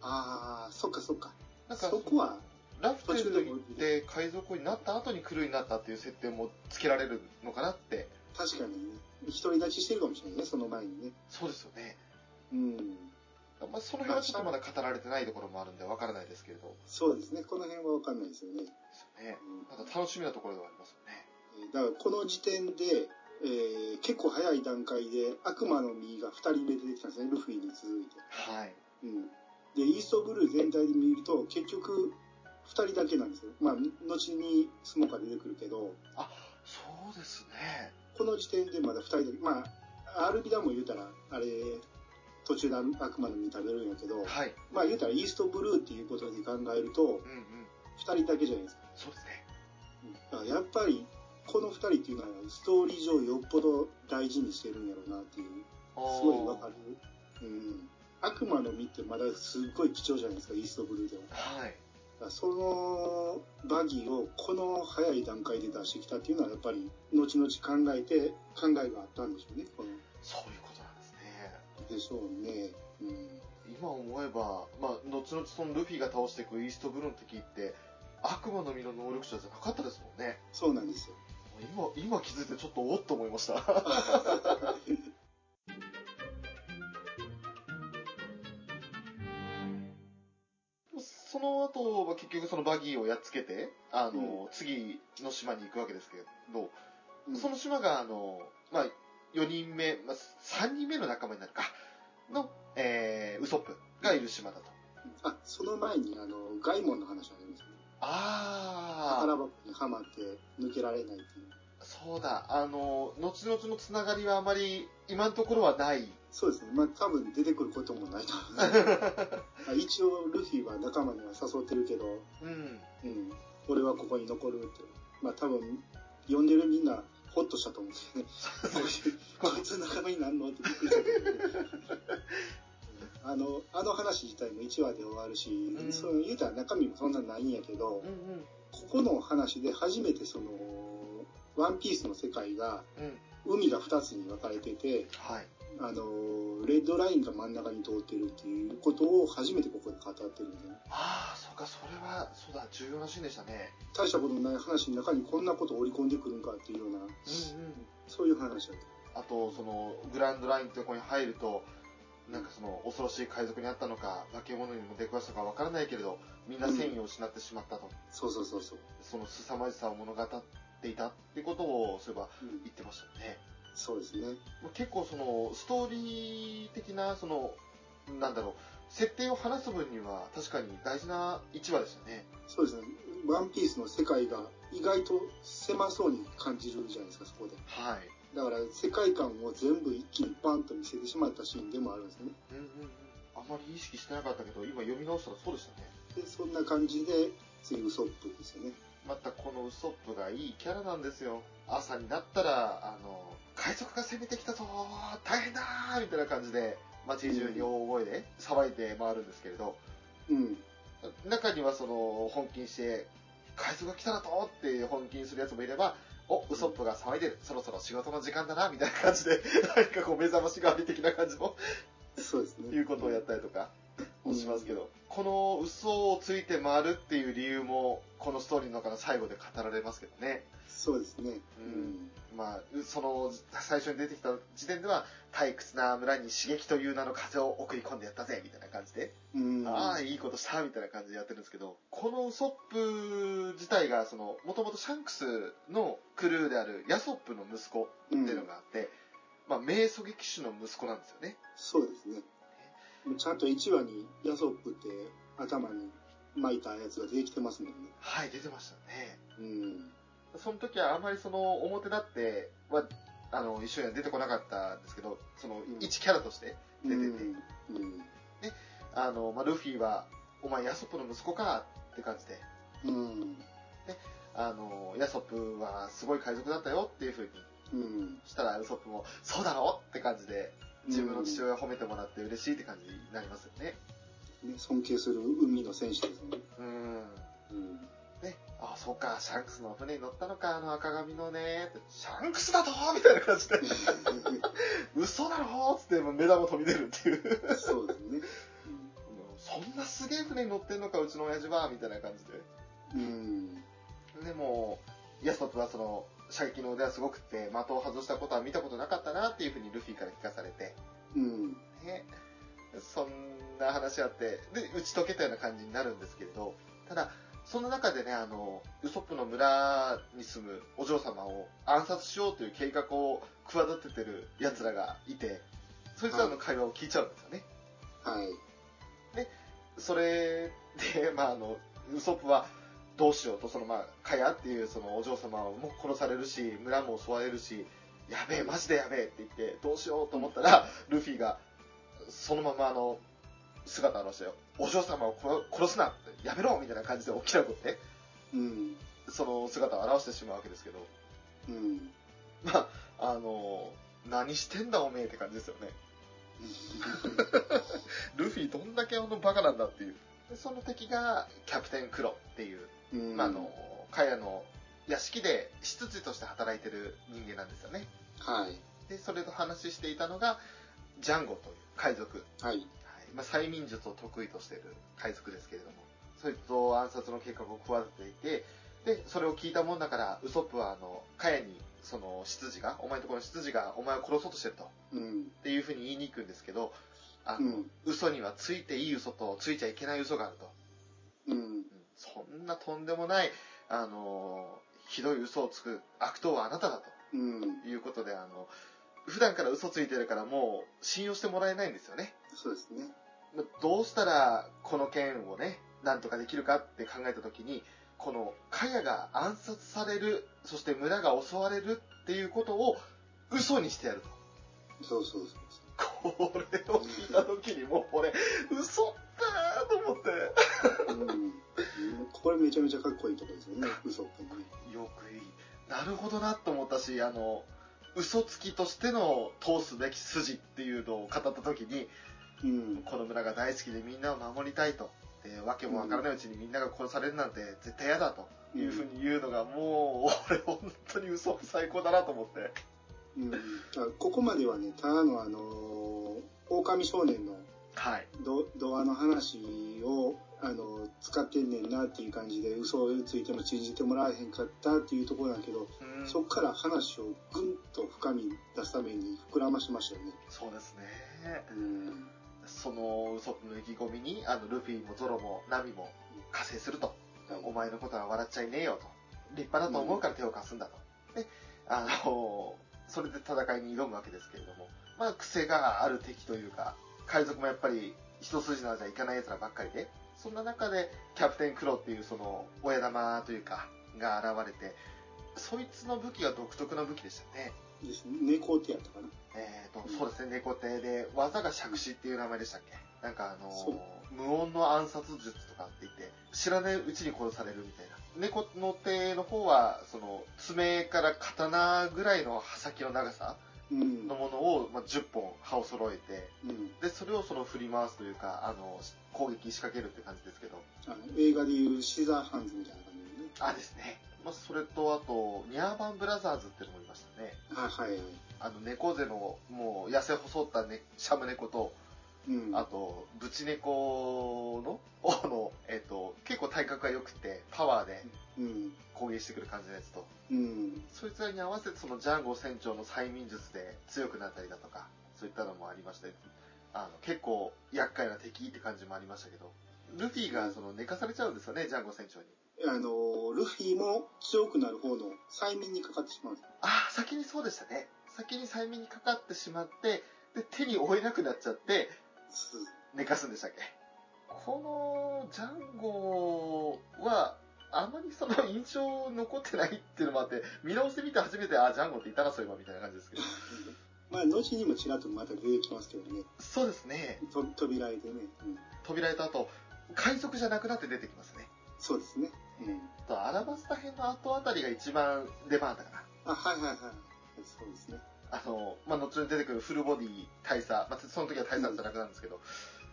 Speaker 2: あー、そっかそっか。
Speaker 1: なんか
Speaker 2: そこは、
Speaker 1: ラフテルに行って海賊王になった後にクルーになったっていう設定もつけられるのかなって。
Speaker 2: 確かにね、独り立ちしてるかもしれないね、その前にね。
Speaker 1: そうですよね。
Speaker 2: うん。
Speaker 1: まあ、その辺はちょっとまだ語られてないところもあるんでわからないですけれど。
Speaker 2: そうですね、この辺はわかんないですよね。
Speaker 1: ですよね。だ楽しみなところではありますよね。
Speaker 2: だからこの時点で、えー結構早い段階で悪魔の実が2人目で出てきたんですね、ルフィに続いて。
Speaker 1: はい。
Speaker 2: うん。で、イーストブルー全体で見ると、結局、2人だけなんですよ。まあ、後にスモーカー出てくるけど、
Speaker 1: そうですね。
Speaker 2: この時点でまだ2人だけ、まあ、アルビダも言うたら、あれ、途中で悪魔の実食べるんやけど、
Speaker 1: はい。
Speaker 2: まあ言うたらイーストブルーっていうことで考えると、
Speaker 1: うんうん。
Speaker 2: 2人だけじゃないですか。
Speaker 1: そうですね。
Speaker 2: だからやっぱり、この2人っていうのは、ストーリー上よっぽど大事にしてるんやろうなっていう、すごいわかる。うん。悪魔の実ってまだすっごい貴重じゃないですか、イーストブルーでは。
Speaker 1: はい。
Speaker 2: らそのバギーをこの早い段階で出してきたっていうのは、やっぱり、後々考えて、考えがあったんでしょうね、この。
Speaker 1: そういうことなんですね。
Speaker 2: でしょうね。うん。
Speaker 1: 今思えば、まあ、後々そのルフィが倒していくイーストブルーの時って、悪魔の実の能力者じゃなかったですもんね。
Speaker 2: そうなんですよ。
Speaker 1: 今、今気づいてちょっとおっと思いました。その後は結局そのバギーをやっつけて、あの、次の島に行くわけですけど、
Speaker 2: うん
Speaker 1: その島があの、まあ、4人目、まあ、3人目の仲間になるか、の、えー、ウソップがいる島だと。
Speaker 2: あ、その前に、あの、ガイモンの話ありますね。
Speaker 1: あ
Speaker 2: 宝箱にはまって抜けられないっていう。
Speaker 1: そうだ、あの、後々のつながりはあまり今のところはない。
Speaker 2: そうですね。まあ多分出てくることもないと思う 一応ルフィは仲間には誘ってるけど、
Speaker 1: うん。
Speaker 2: うん、俺はここに残るって。まあ多分、呼んでるみんな、ホッとしたと思うんですよね。こいつ仲間になんの？ってびっくりした。あの、あの話自体も1話で終わるし、
Speaker 1: ん
Speaker 2: その言うたら中身もそんなないんやけど、
Speaker 1: うんうん。
Speaker 2: ここの話で初めてその、ワンピースの世界が、
Speaker 1: うん。
Speaker 2: 海が2つに分かれてて、
Speaker 1: はい。
Speaker 2: あの、レッドラインが真ん中に通ってるっていうことを初めてここで語ってるんで、
Speaker 1: ああ、そうか、それは、そうだ、重要なシーンでしたね。
Speaker 2: 大したことのない話の中にこんなことを織り込んでくるんかっていうような、
Speaker 1: うんうん。
Speaker 2: そういう話だった。
Speaker 1: あと、その、グランドラインってとこに入ると、なんかその、恐ろしい海賊にあったのか、化け物にも出くわしたのかわからないけれど、みんな戦意を失ってしまったと。
Speaker 2: そうそうそうそう。
Speaker 1: その凄まじさを物語っていたってことを、そういえば
Speaker 2: うん
Speaker 1: 言ってましたね。
Speaker 2: そうですね。
Speaker 1: 結構その、ストーリー的な、その、なんだろう、設定を話す分には確かに大事な1話でしたね。
Speaker 2: そうですね。ワンピースの世界が意外と狭そうに感じるじゃないですか、そこで。
Speaker 1: はい。
Speaker 2: だから世界観を全部一気にバンと見せてしまったシーンでもあるんですね。
Speaker 1: うんうんうん。あまり意識してなかったけど、今読み直したらそうでしたね。
Speaker 2: で、そんな感じで、次ウソップですよね。
Speaker 1: またこのウソップがいいキャラなんですよ。朝になったら、あの、海賊が攻めてきたぞー大変だーみたいな感じで、街中に大声で騒いで回るんですけれど、
Speaker 2: うん。
Speaker 1: 中にはその、本気にして、海賊が来たらとって本気にするやつもいれば、お、ウソップが騒いでる。そろそろ仕事の時間だな、みたいな感じで、何かこう目覚まし代わり的な感じの、
Speaker 2: そうですね。
Speaker 1: いうことをやったりとか、もしますけど、この嘘をついて回るっていう理由も、このストーリーの中の最後で語られますけどね。
Speaker 2: そうですね。
Speaker 1: うんまあ、その、最初に出てきた時点では、退屈な村に刺激という名の風を送り込んでやったぜ、みたいな感じで、
Speaker 2: うん。
Speaker 1: ああ、いいことした、みたいな感じでやってるんですけど、このウソップ自体が、その、もともとシャンクスのクルーであるヤソップの息子っていうのがあって、まあ、名狙撃手の息子なんですよね。
Speaker 2: そうですね。ちゃんと1話にヤソップって頭に巻いたやつが出てきてますもんね。
Speaker 1: はい、出てましたね。
Speaker 2: うん。
Speaker 1: その時はあんまりその表立っては、あの、一緒には出てこなかったんですけど、その、
Speaker 2: ん
Speaker 1: 一キャラとして出てて、
Speaker 2: うん。
Speaker 1: あの、まあ、ルフィは、お前ヤソップの息子かって感じで、
Speaker 2: うん。
Speaker 1: あの、ヤソップはすごい海賊だったよっていう風に
Speaker 2: うん。
Speaker 1: したら、ウソップも、そうだろって感じで、自分の父親を褒めてもらって嬉しいって感じになりますよね。
Speaker 2: ね、尊敬する海の戦士ですね。
Speaker 1: うん。
Speaker 2: うん。
Speaker 1: ね、あ、そうか、シャンクスの船に乗ったのか、あの赤髪のね、シャンクスだと？みたいな感じで、嘘だろ？つって目玉飛び出るっていう。
Speaker 2: そうですね。
Speaker 1: そんなすげえ船に乗ってんのか、うちの親父は、みたいな感じ
Speaker 2: うん。
Speaker 1: で。でも、ヤソップはその、射撃の腕はすごくって、的を外したことは見たことなかったなっていうふうにルフィから聞かされて、
Speaker 2: うん。
Speaker 1: ね、そんな話あって、で、打ち解けたような感じになるんですけれど、ただ、その中でね、あの、ウソップの村に住むお嬢様を暗殺しようという計画を企ててる奴らがいて、そいつらの会話を聞いちゃうんですよね。
Speaker 2: はい。
Speaker 1: それで、まあ、あの、ウソップはどうしようと、その、まあ、カヤっていうそのお嬢様も殺されるし、村も襲われるし、やべえ、マジでやべえって言って、どうしようと思ったら、ルフィが、そのままあの、姿を現したよ。お嬢様を殺殺すなってやめろみたいな感じで起きなくって、
Speaker 2: うん。
Speaker 1: その姿を現してしまうわけですけど、
Speaker 2: うん。
Speaker 1: まあ、あの、何してんだおめえって感じですよね。ルフィどんだけあのバカなんだっていう。でその敵がキャプテンクロっていう、
Speaker 2: うん。
Speaker 1: まあ、あの、カヤの屋敷で執事として働いてる人間なんですよね。
Speaker 2: はい。
Speaker 1: で、それと話していたのが、ジャンゴという海賊。
Speaker 2: はい。
Speaker 1: はいまあ、催眠術を得意としている海賊ですけれども、そいつを暗殺の計画を企てていて、で、それを聞いたもんだから、ウソップは、あの、カヤに、その、執事が、お前のところの執事が、お前を殺そうとしてると。
Speaker 2: うん。
Speaker 1: っていうふうに言いに行くんですけど、あの、
Speaker 2: うん
Speaker 1: 嘘にはついていい嘘とついちゃいけない嘘があると。
Speaker 2: うん。
Speaker 1: うんそんなとんでもない、あの、ひどい嘘をつく悪党はあなただ
Speaker 2: うん。
Speaker 1: ということで、あの、普段から嘘ついてるからもう信用してもらえないんですよね。
Speaker 2: そうですね。
Speaker 1: まどうしたらこの件をね、なんとかできるかって考えたときに、この、カヤが暗殺される、そして村が襲われるっていうことを嘘にしてやると。
Speaker 2: そうそうそう
Speaker 1: これを聞いたときにもう俺、嘘だーと思って。
Speaker 2: これめちゃめちゃかっこいいところですよね。嘘ってのね。
Speaker 1: よくいい。なるほどなと思ったし、あの、嘘つきとしての通すべき筋っていうのを語ったときに、
Speaker 2: うん。
Speaker 1: この村が大好きでみんなを守りたいと。で、わけもわからないうちにみんなが殺されるなんて絶対嫌だというふうに言うのがもう、俺本当に嘘最高だなと思って。
Speaker 2: うん。ここまではね、ただのあのー、狼少年の
Speaker 1: はい。
Speaker 2: ドドアの話を、あの、使ってんねんなっていう感じで、嘘をついても信じてもらえへんかったっていうところだけど、
Speaker 1: うん
Speaker 2: そっから話をぐんと深み出すために膨らましましたよね。
Speaker 1: そうですね。
Speaker 2: うん。
Speaker 1: そのウソップの意気込みに、あの、ルフィもゾロもナミも加勢すると。お前のことは笑っちゃいねえよと。立派だと思うから手を貸すんだと。で、あの、それで戦いに挑むわけですけれども、まあ、癖がある敵というか、海賊もやっぱり一筋縄じゃいかない奴らばっかりで、そんな中で、キャプテンクロっていうその、親玉というか、が現れて、そいつの武器が独特な武器でしたね。
Speaker 2: ですね。猫手やったかな。
Speaker 1: えーと、そうですね、猫手で、技が杓子っていう名前でしたっけ？なんかあの
Speaker 2: そう
Speaker 1: 無音の暗殺術とかって言って、知らないうちに殺されるみたいな。猫の手の方は、その、爪から刀ぐらいの刃先の長さ
Speaker 2: うん。
Speaker 1: のものを、まあ、10本刃を揃えて、
Speaker 2: うん。
Speaker 1: で、それをその振り回すというか、あの、攻撃仕掛けるって感じですけど。
Speaker 2: あの映画でいうシザーハンズみたいな感じでね。
Speaker 1: あですね。まあ、それと、あと、ニャーバンブラザーズっていうのもいましたね。
Speaker 2: あ、はいはい。
Speaker 1: あの、猫背の、もう、痩せ細った、ね、シャム猫と、
Speaker 2: うん。
Speaker 1: あと、ブチ猫の、あの、えっ、と、結構体格が良くて、パワーで
Speaker 2: うん。
Speaker 1: 攻撃してくる感じのやつと、
Speaker 2: うん。
Speaker 1: そいつらに合わせて、そのジャンゴ船長の催眠術で強くなったりだとか、そういったのもありまして、あの、結構厄介な敵って感じもありましたけど、ルフィがその寝かされちゃうんですよね、ジャンゴ船長に。
Speaker 2: あの、ルフィも強くなる方の催眠にかかってしまう。
Speaker 1: ああ、先にそうでしたね。先に催眠にかかってしまって、で、手に負えなくなっちゃって、寝かすんでしたっけ？このジャンゴは、あまりその印象残ってないっていうのもあって、見直してみて初めて、あ、ジャンゴっていたな、そういえば、みたいな感じですけど。
Speaker 2: まあ、後にもちらっとまた出てきますけどね。
Speaker 1: そうですね。
Speaker 2: と扉絵でね。うん。
Speaker 1: 扉絵とあと、海賊じゃなくなって出てきますね。
Speaker 2: そうですね。うん。
Speaker 1: あと、アラバスタ編の後あたりが一番出番あったかな。
Speaker 2: あ、はいはいはい。そうですね。
Speaker 1: あの、まあ、後に出てくるフルボディ大佐、まあ、その時は大佐じゃなくなるんですけど、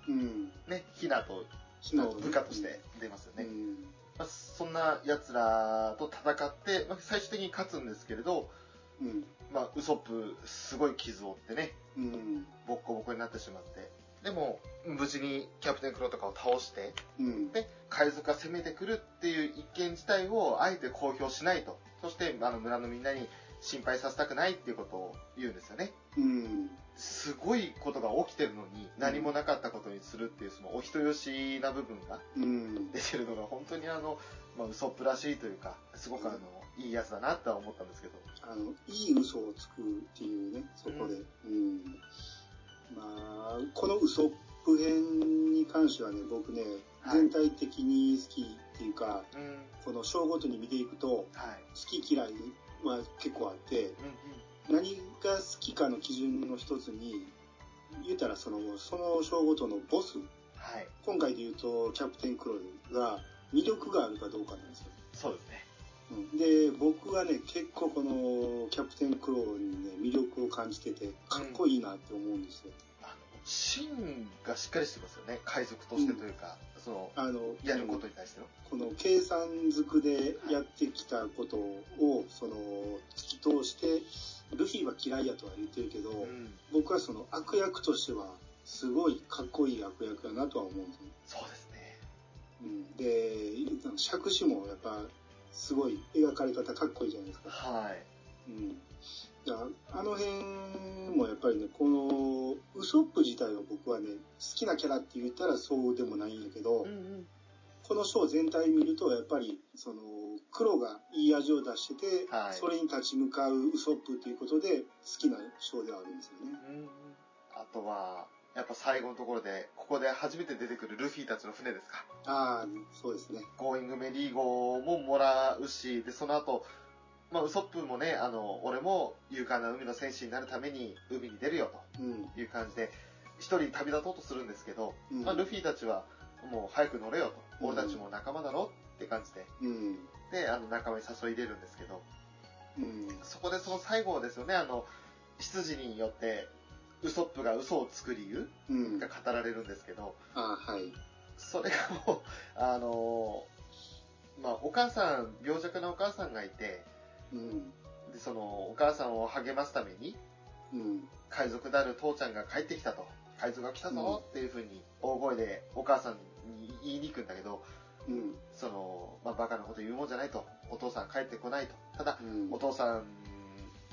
Speaker 2: うん。
Speaker 1: ね、ヒナとの
Speaker 2: ひなとね
Speaker 1: 部下として出ますよね。
Speaker 2: うん。
Speaker 1: まあ、そんな奴らと戦って、まあ、最終的に勝つんですけれど、
Speaker 2: うん。
Speaker 1: まあ、ウソップ、すごい傷を負ってね、
Speaker 2: うん。
Speaker 1: ボッコボコになってしまって。でも、無事にキャプテンクロとかを倒して、
Speaker 2: うん。
Speaker 1: で、海賊が攻めてくるっていう一件自体をあえて公表しないと。そして、あの、村のみんなに心配させたくないっていうことを言うんですよね。
Speaker 2: うん。
Speaker 1: すごいことが起きてるのに、何もなかったことにするっていう、そのお人よしな部分が
Speaker 2: うん。
Speaker 1: 出てるのが本当にあの、まあ、ウソップらしいというか、すごくあの、いいやつだなっては思ったんですけど。
Speaker 2: あの、いい嘘をつくっていうね、そこで。うん。まあ、このウソップ編に関してはね、僕ね、
Speaker 1: はい
Speaker 2: 全体的に好きっていうか、
Speaker 1: うん。
Speaker 2: この章ごとに見ていくと、
Speaker 1: はい。
Speaker 2: 好き嫌いは結構あって、
Speaker 1: うん
Speaker 2: 何が好きかの基準の一つに、言うたらその、その章ごとのボス、
Speaker 1: はい。
Speaker 2: 今回で言うとキャプテンクロルが魅力があるかどうかなんですよ。
Speaker 1: そうですね。
Speaker 2: うんで、僕はね、結構このキャプテンクローにね、魅力を感じてて、かっこいいなって思うんですよ。
Speaker 1: あの、芯がしっかりしてますよね。海賊としてというか、その、
Speaker 2: あの、
Speaker 1: やることに対しての。
Speaker 2: この計算づくでやってきたことを、その、突き通して、ルフィは嫌いやとは言ってるけど、
Speaker 1: うん。
Speaker 2: 僕はその悪役としては、すごいかっこいい悪役だなとは思うんですよ。
Speaker 1: そうですね。
Speaker 2: うん、で、尺子もやっぱ、すごい描かれ方かっこいいじゃないですか。
Speaker 1: はい。
Speaker 2: うん。だからあの辺もやっぱりね、この、ウソップ自体は僕はね、好きなキャラって言ったらそうでもないんやけど、
Speaker 1: うんうん。
Speaker 2: このショー全体見ると、やっぱり、その、黒がいい味を出してて、
Speaker 1: はい
Speaker 2: それに立ち向かうウソップっていうことで、好きなショーではあるんですよね。
Speaker 1: うんうん。あとは、やっぱ最後のところで、ここで初めて出てくるルフィたちの船ですか？
Speaker 2: ああ、そうですね。
Speaker 1: ゴーイングメリー号ももらうし、で、その後、まあ、ウソップもね、あの、俺も勇敢な海の戦士になるために海に出るよ
Speaker 2: うん。
Speaker 1: という感じで、一人旅立とうとするんですけど、
Speaker 2: うん
Speaker 1: まあ、ルフィたちは、もう早く乗れよと。
Speaker 2: うん
Speaker 1: 俺たちも仲間だろって感じで、
Speaker 2: うん。
Speaker 1: で、あの、仲間に誘い入れるんですけど、
Speaker 2: うん。
Speaker 1: そこでその最後ですよね、あの、執事によって、ウソップが嘘をつく理由？
Speaker 2: うん。
Speaker 1: が語られるんですけど、
Speaker 2: ああ、はい。
Speaker 1: それがもう、あのまあ、お母さん、病弱なお母さんがいて、
Speaker 2: うん。
Speaker 1: で、その、お母さんを励ますために、
Speaker 2: うん。
Speaker 1: 海賊である父ちゃんが帰ってきたと。海賊が来たぞっていう風に、大声でお母さんに言いに行くんだけど、
Speaker 2: うん。
Speaker 1: その、まあ、バカなこと言うもんじゃないと。お父さん帰ってこないと。ただ、
Speaker 2: うん。
Speaker 1: お父さん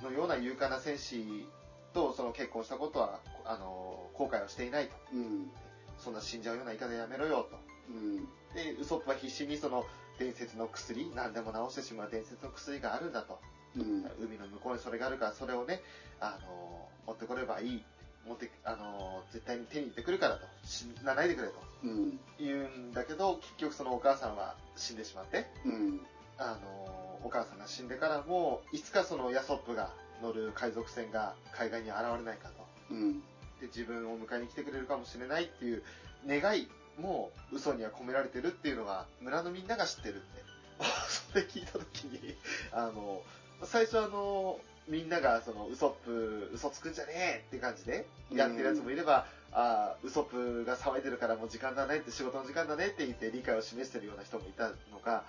Speaker 1: のような勇敢な戦士とその結婚したことは、あの、後悔はしていないと。
Speaker 2: うん。
Speaker 1: そんな死んじゃうような言い方やめろよと。
Speaker 2: うん。
Speaker 1: で、ウソップは必死にその伝説の薬、何でも治してしまう伝説の薬があるんだと。
Speaker 2: うん。
Speaker 1: 海の向こうにそれがあるから、それをね、あの、持ってこればいい。持って、あの、絶対に手に入ってくるからと、死なないでくれと
Speaker 2: うん。
Speaker 1: 言うんだけど、結局そのお母さんは死んでしまって、
Speaker 2: うん。
Speaker 1: あの、お母さんが死んでからも、いつかそのヤソップが乗る海賊船が海岸に現れないかと。
Speaker 2: うん。
Speaker 1: で、自分を迎えに来てくれるかもしれないっていう願いも嘘には込められてるっていうのが村のみんなが知ってるって。それ聞いたときに、あの、最初あの、みんながそのウソップ、嘘つくんじゃねえって感じでやってるやつもいれば、ああ、ウソップが騒いでるからもう時間だねって仕事の時間だねって言って理解を示してるような人もいたのが、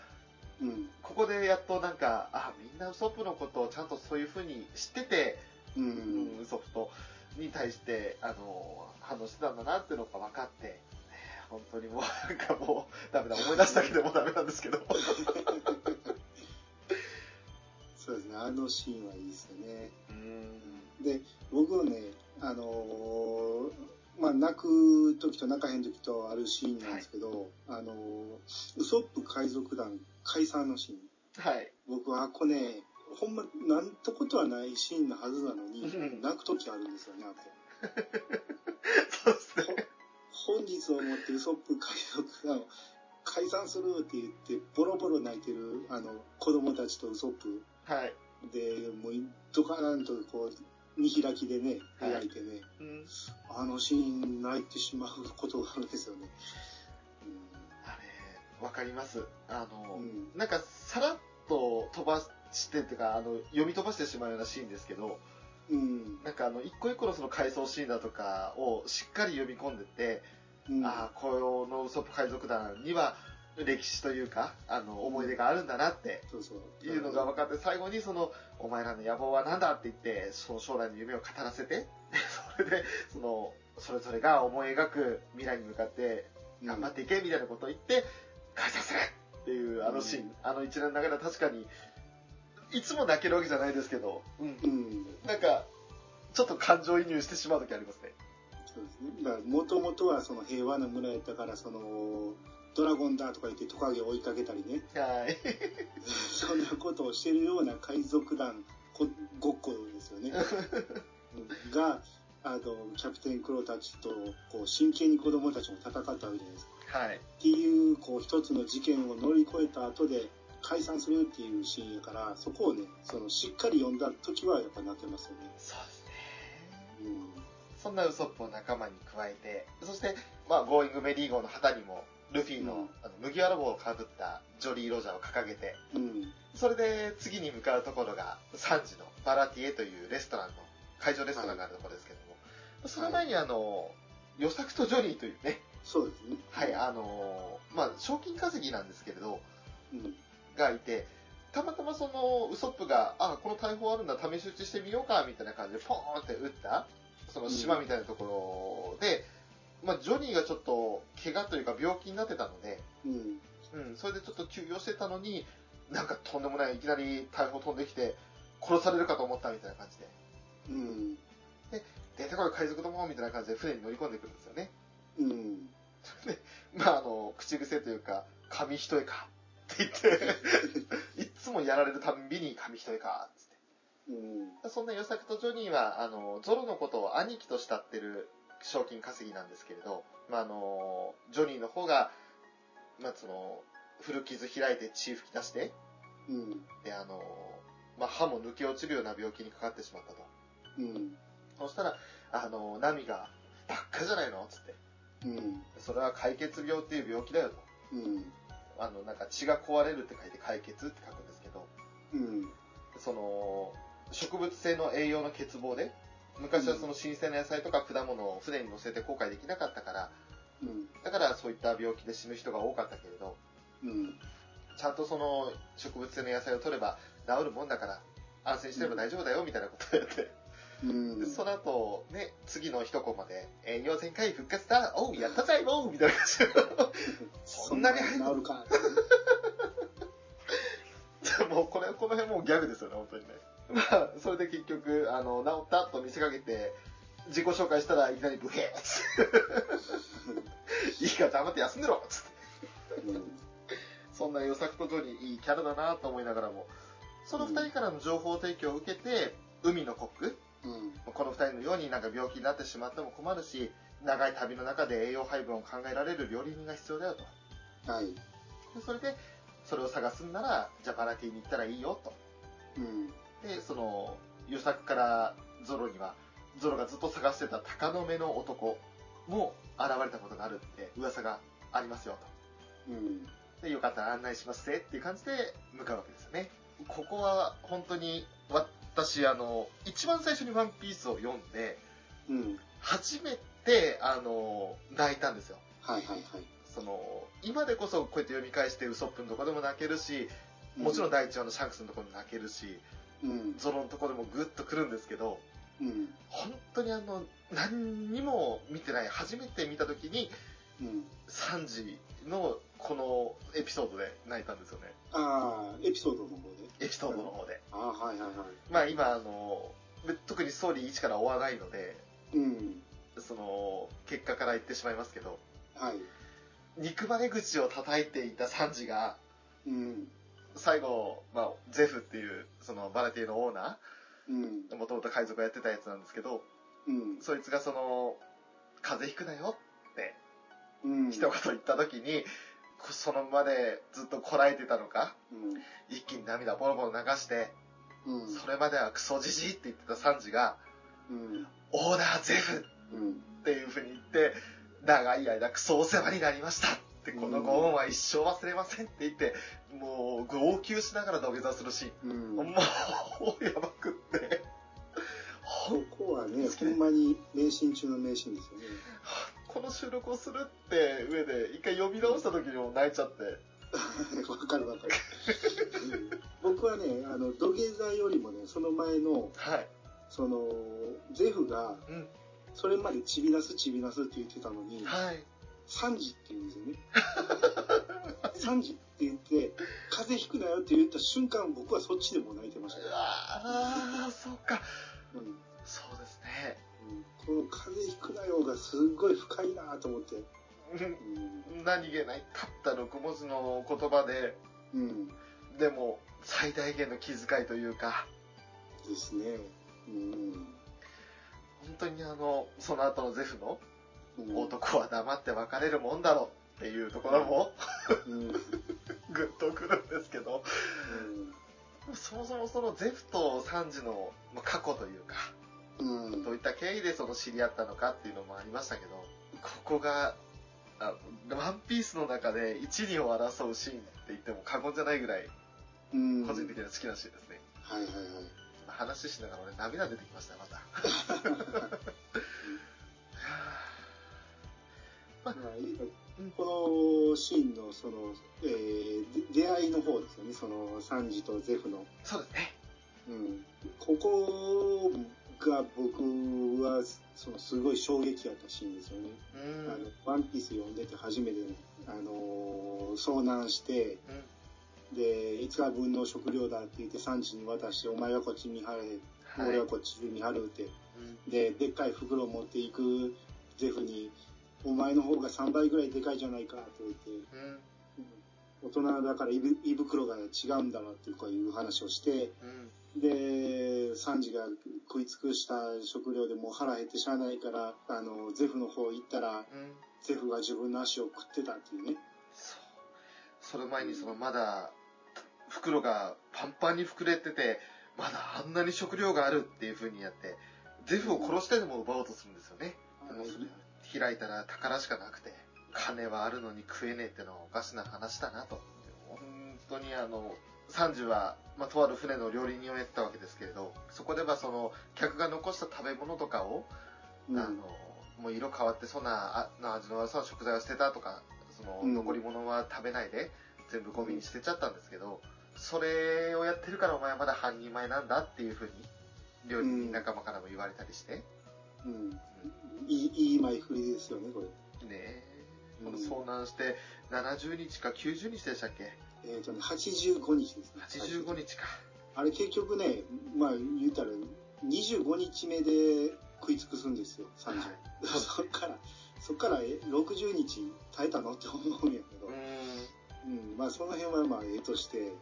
Speaker 2: うん。
Speaker 1: ここでやっとなんか、あみんなウソップのことをちゃんとそういう風に知ってて、
Speaker 2: う。
Speaker 1: うんん、ウソップとに対して、あの、反応してたんだなっていうのが分かって、ね本当にもう、なんかもう、ダメだ、思い出しただけでもうダメなんですけど。
Speaker 2: そうですね。あのシーンはいいですよね。
Speaker 1: うん。
Speaker 2: で、僕はね、あのーまあ、泣く時と泣かへん時とあるシーンなんですけど、あのーウソップ海賊団解散のシーン。
Speaker 1: はい。
Speaker 2: 僕はあこね、ほんま、なんとことはないシーンのはずなのに
Speaker 1: うん、
Speaker 2: 泣く時あるんですよね、あこ。
Speaker 1: そうですね。
Speaker 2: 本日をもってウソップ海賊団を解散するって言って、ボロボロ泣いてる、あの、子供たちとウソップ
Speaker 1: はい。
Speaker 2: で、もう、ドカーンとこう、見開きでね、
Speaker 1: はい
Speaker 2: てね、
Speaker 1: うん。
Speaker 2: あのシーン泣いてしまうことがあるんですよね。
Speaker 1: あれ、わかります。あの、
Speaker 2: うん
Speaker 1: なんか、さらっと飛ばしてっていうか、あの、読み飛ばしてしまうようなシーンですけど、
Speaker 2: うん。
Speaker 1: なんかあの、一個一個のその回想シーンだとかをしっかり読み込んでって、
Speaker 2: うん。
Speaker 1: ああ、このウソップ海賊団には歴史というか、あの、思い出があるんだなって。いうのが分かって、最後にその、お前らの野望は何だって言って、その将来の夢を語らせて、それで、その、それぞれが思い描く未来に向かって
Speaker 2: うん
Speaker 1: 頑張っていけみたいなことを言って、解散するっていうあのシーン、あの一連の流れは確かに、いつも泣けるわけじゃないですけど、うん
Speaker 2: う。ん。
Speaker 1: なんか、ちょっと感情移入してしまう時ありますね。
Speaker 2: そうですね。だから、もともとはその平和な村やったから、その、ドラゴンだとか言ってトカゲを追いかけたりね、
Speaker 1: はい。
Speaker 2: そんなことをしてるような海賊団こごっこですよね。う んが、あの、キャプテンクロたちと、こう、真剣に子供たちも戦ったわけじゃないですか。
Speaker 1: はい。
Speaker 2: っていう、こう、一つの事件を乗り越えた後で、解散するっていうシーンやから、そこをね、その、しっかり読んだ時はやっぱ泣けますよね。
Speaker 1: そうですね。
Speaker 2: うん。
Speaker 1: そんなウソップを仲間に加えて、そして、まあ、ゴーイングメリー号の旗にも、ルフィの,、
Speaker 2: うん
Speaker 1: あの麦わら帽をかぶったジョリー・ロジャーを掲げて、
Speaker 2: うん。
Speaker 1: それで次に向かうところが、サンジのバラティエというレストランの、海上レストランがあるところですけども、その前にあの、ヨサクとジョニーというね、
Speaker 2: そうですね。
Speaker 1: はい、あの、まあ、賞金稼ぎなんですけれど、
Speaker 2: うん。
Speaker 1: がいて、たまたまそのウソップが、あ、この大砲あるんだ、試し撃ちしてみようか、みたいな感じでポーンって撃った、その島みたいなところで、まあ、ジョニーがちょっと怪我というか病気になってたので、
Speaker 2: うん。
Speaker 1: うん、それでちょっと休養してたのに、なんかとんでもない、いきなり大砲飛んできて、殺されるかと思ったみたいな感じで、
Speaker 2: うん。
Speaker 1: 出てこい海賊どもみたいな感じで船に乗り込んでくるんですよね。
Speaker 2: うん。
Speaker 1: まあ、あの、口癖というか、紙一重かって言って、いつもやられるたんびに紙一重かっつって。
Speaker 2: うん。
Speaker 1: そんなヨサクとジョニーは、あの、ゾロのことを兄貴と慕ってる賞金稼ぎなんですけれど、まあ、あの、ジョニーの方が、まあ、その、古傷開いて血吹き出して、
Speaker 2: うん。
Speaker 1: で、あの、まあ、歯も抜け落ちるような病気にかかってしまったと。
Speaker 2: うん。
Speaker 1: そしたら、あの、ナミが、ばっかじゃないのつって。
Speaker 2: うん。
Speaker 1: それは解決病っていう病気だよと。
Speaker 2: うん。
Speaker 1: あの、なんか血が壊れるって書いて解決って書くんですけど、
Speaker 2: うん。
Speaker 1: その、植物性の栄養の欠乏で、昔はその新鮮な野菜とか果物を船に乗せて航海できなかったから、
Speaker 2: うん。
Speaker 1: だからそういった病気で死ぬ人が多かったけれど、
Speaker 2: うん。
Speaker 1: ちゃんとその植物性の野菜を取れば治るもんだから、安心してれば大丈夫だよみたいなことをやって、
Speaker 2: うん。
Speaker 1: でその後、ね、次の一コマで、栄養全開復活だおう、やったぜおうみたいな感じで、そんなに早い
Speaker 2: なるか。
Speaker 1: もうこれ、この辺もうギャグですよね、本当にね。まあ、それで結局、あの、治ったと見せかけて、自己紹介したらいきなりブヘーっつって。いいから黙って休んでろっつって。
Speaker 2: うん。
Speaker 1: そんなヨサクとジョニーいいキャラだなと思いながらも、その二人からの情報提供を受けて、海のコック、
Speaker 2: うん。
Speaker 1: この二人のようになんか病気になってしまっても困るし、長い旅の中で栄養配分を考えられる料理人が必要だよと。
Speaker 2: はい。
Speaker 1: でそれで、それを探すんなら、じゃあバラティに行ったらいいよと。
Speaker 2: うん。
Speaker 1: で、その、予作からゾロには、ゾロがずっと探してた鷹の目の男も現れたことがあるって噂がありますよ
Speaker 2: うん。
Speaker 1: と。で、よかったら案内しますぜっていう感じで向かうわけですよね。ここは本当に私、あの、一番最初にワンピースを読んで、
Speaker 2: うん。
Speaker 1: 初めて、あの、泣いたんですよ。
Speaker 2: はいはいはい。
Speaker 1: その、今でこそこうやって読み返してウソップのとこでも泣けるし、もちろん第一話のシャンクスのところでも泣けるし、
Speaker 2: うん。
Speaker 1: ゾロのところでもグッとくるんですけど、
Speaker 2: うん。
Speaker 1: 本当にあの、何にも見てない、初めて見た時に、
Speaker 2: うん。
Speaker 1: 3時のこのエピソードで泣いたんですよね。
Speaker 2: ああ、エピソードの方で。
Speaker 1: エピソードの方で。
Speaker 2: ああ、はいはいはい。
Speaker 1: まあ今、あの、特にストーリー1から追わないので、
Speaker 2: うん。
Speaker 1: その、結果から言ってしまいますけど、
Speaker 2: はい。
Speaker 1: 憎まれ口を叩いていたサンジが、
Speaker 2: うん。
Speaker 1: 最後、まあ、ゼフっていう、そのバラティのオーナ
Speaker 2: うん。
Speaker 1: ー、もともと海賊をやってたやつなんですけど、
Speaker 2: うん。
Speaker 1: そいつがその、風邪ひくなよって
Speaker 2: うん。
Speaker 1: 一言言った時に、こその場でずっとこらえてたのか、
Speaker 2: うん。
Speaker 1: 一気に涙ボロボロ流して、
Speaker 2: うん。
Speaker 1: それまではクソじじいって言ってたサンジが、
Speaker 2: うん。
Speaker 1: オーナーゼフ
Speaker 2: うん。
Speaker 1: っていう風に言って、長い間クソお世話になりましたって、このご恩は一生忘れませんって言って、もう号泣しながら土下座するシーン。
Speaker 2: うん。
Speaker 1: もう、やばくって。
Speaker 2: ここはね、ほんまに名シーン中の名シーンですよね。
Speaker 1: この収録をするって上で、一回読み直した時にも泣いちゃって。
Speaker 2: わかるわかる。僕はね、あの、土下座よりもね、その前の、
Speaker 1: はい。
Speaker 2: その、ゼフが、
Speaker 1: うん。
Speaker 2: それまでちびなすちびなすって言ってたのに、
Speaker 1: はい。
Speaker 2: 3時って言うんですよね。3時って言って、風邪ひくなよって言った瞬間、僕はそっちでも泣いてましたよ。
Speaker 1: ああ、そうか。
Speaker 2: うん
Speaker 1: そうですね。
Speaker 2: この風邪ひくなよがすっごい深いなと思って。
Speaker 1: うん何気ないたった6文字の言葉で、
Speaker 2: うん。
Speaker 1: でも最大限の気遣いというか、
Speaker 2: ですね。うん。
Speaker 1: 本当にあの、その後のゼフの
Speaker 2: うん。
Speaker 1: 男は黙って別れるもんだろうっていうところも
Speaker 2: うん。うん。
Speaker 1: グッとくるんですけど、そもそもそのゼフとサンジのまあ過去というか、
Speaker 2: うん。
Speaker 1: どういった経緯でその知り合ったのかっていうのもありましたけど、ここが、あワンピースの中で一二を争うシーンって言っても過言じゃないぐらい、
Speaker 2: うん。
Speaker 1: 個人的には好きなシーンですね。
Speaker 2: はいはいはい。
Speaker 1: 話しながら俺涙出てきましたよ、また。
Speaker 2: まあこのシーンのその、えーで出会いの方ですよね、そのサンジとゼフの。
Speaker 1: そうですね。
Speaker 2: うん、ここが僕はそのすごい衝撃やったシーンですよね。
Speaker 1: う
Speaker 2: あの
Speaker 1: ん。
Speaker 2: ワンピース読んでて初めて、あのー遭難して、
Speaker 1: うん。
Speaker 2: で、5日分の食料だって言ってサンジに渡して、お前はこっち見張れ、
Speaker 1: はい。
Speaker 2: 俺はこっちで見張るって。
Speaker 1: うん
Speaker 2: で、でっかい袋を持っていくゼフに、お前の方が3倍ぐらいでかいじゃないかって言って、
Speaker 1: うん。
Speaker 2: 大人だから胃袋が違うんだろうっていうこういう話をして、
Speaker 1: うん。
Speaker 2: で、サンジが食い尽くした食料でもう腹減ってしゃあないから、あの、ゼフの方行ったら、
Speaker 1: うん。
Speaker 2: ゼフが自分の足を食ってたっていうね。
Speaker 1: そう。その前にそのまだ、袋がパンパンに膨れてて、まだあんなに食料があるっていう風にやって、ゼフを殺してでも奪おうとするんですよね。開いたら宝しかなくて、金はあるのに食えねえってのはおかしな話だなと。本当にあの、サンジは、まあ、とある船の料理人をやってたわけですけれど、そこではその、客が残した食べ物とかを、
Speaker 2: うん
Speaker 1: あの、もう色変わってそんなあな味の悪そうな食材を捨てたとか、その
Speaker 2: うん
Speaker 1: 残り物は食べないで全部ゴミに捨てちゃったんですけど、それをやってるからお前はまだ半人前なんだっていうふうに、料理人仲間からも言われたりして、
Speaker 2: うん。いい、いい前振りですよね、これ。
Speaker 1: ねえ、
Speaker 2: うん
Speaker 1: この遭難して70日か90日でしたっけ？
Speaker 2: えっ、とね、85日ですね。
Speaker 1: ?85 日か。
Speaker 2: あれ結局ね、まあ言うたら、25日目で食い尽くすんですよ、サンジは。そっから、そっからえ60日耐えたの？って思うんやけど
Speaker 1: うー、ん。
Speaker 2: うん、まあその辺はまあええとして、
Speaker 1: うん。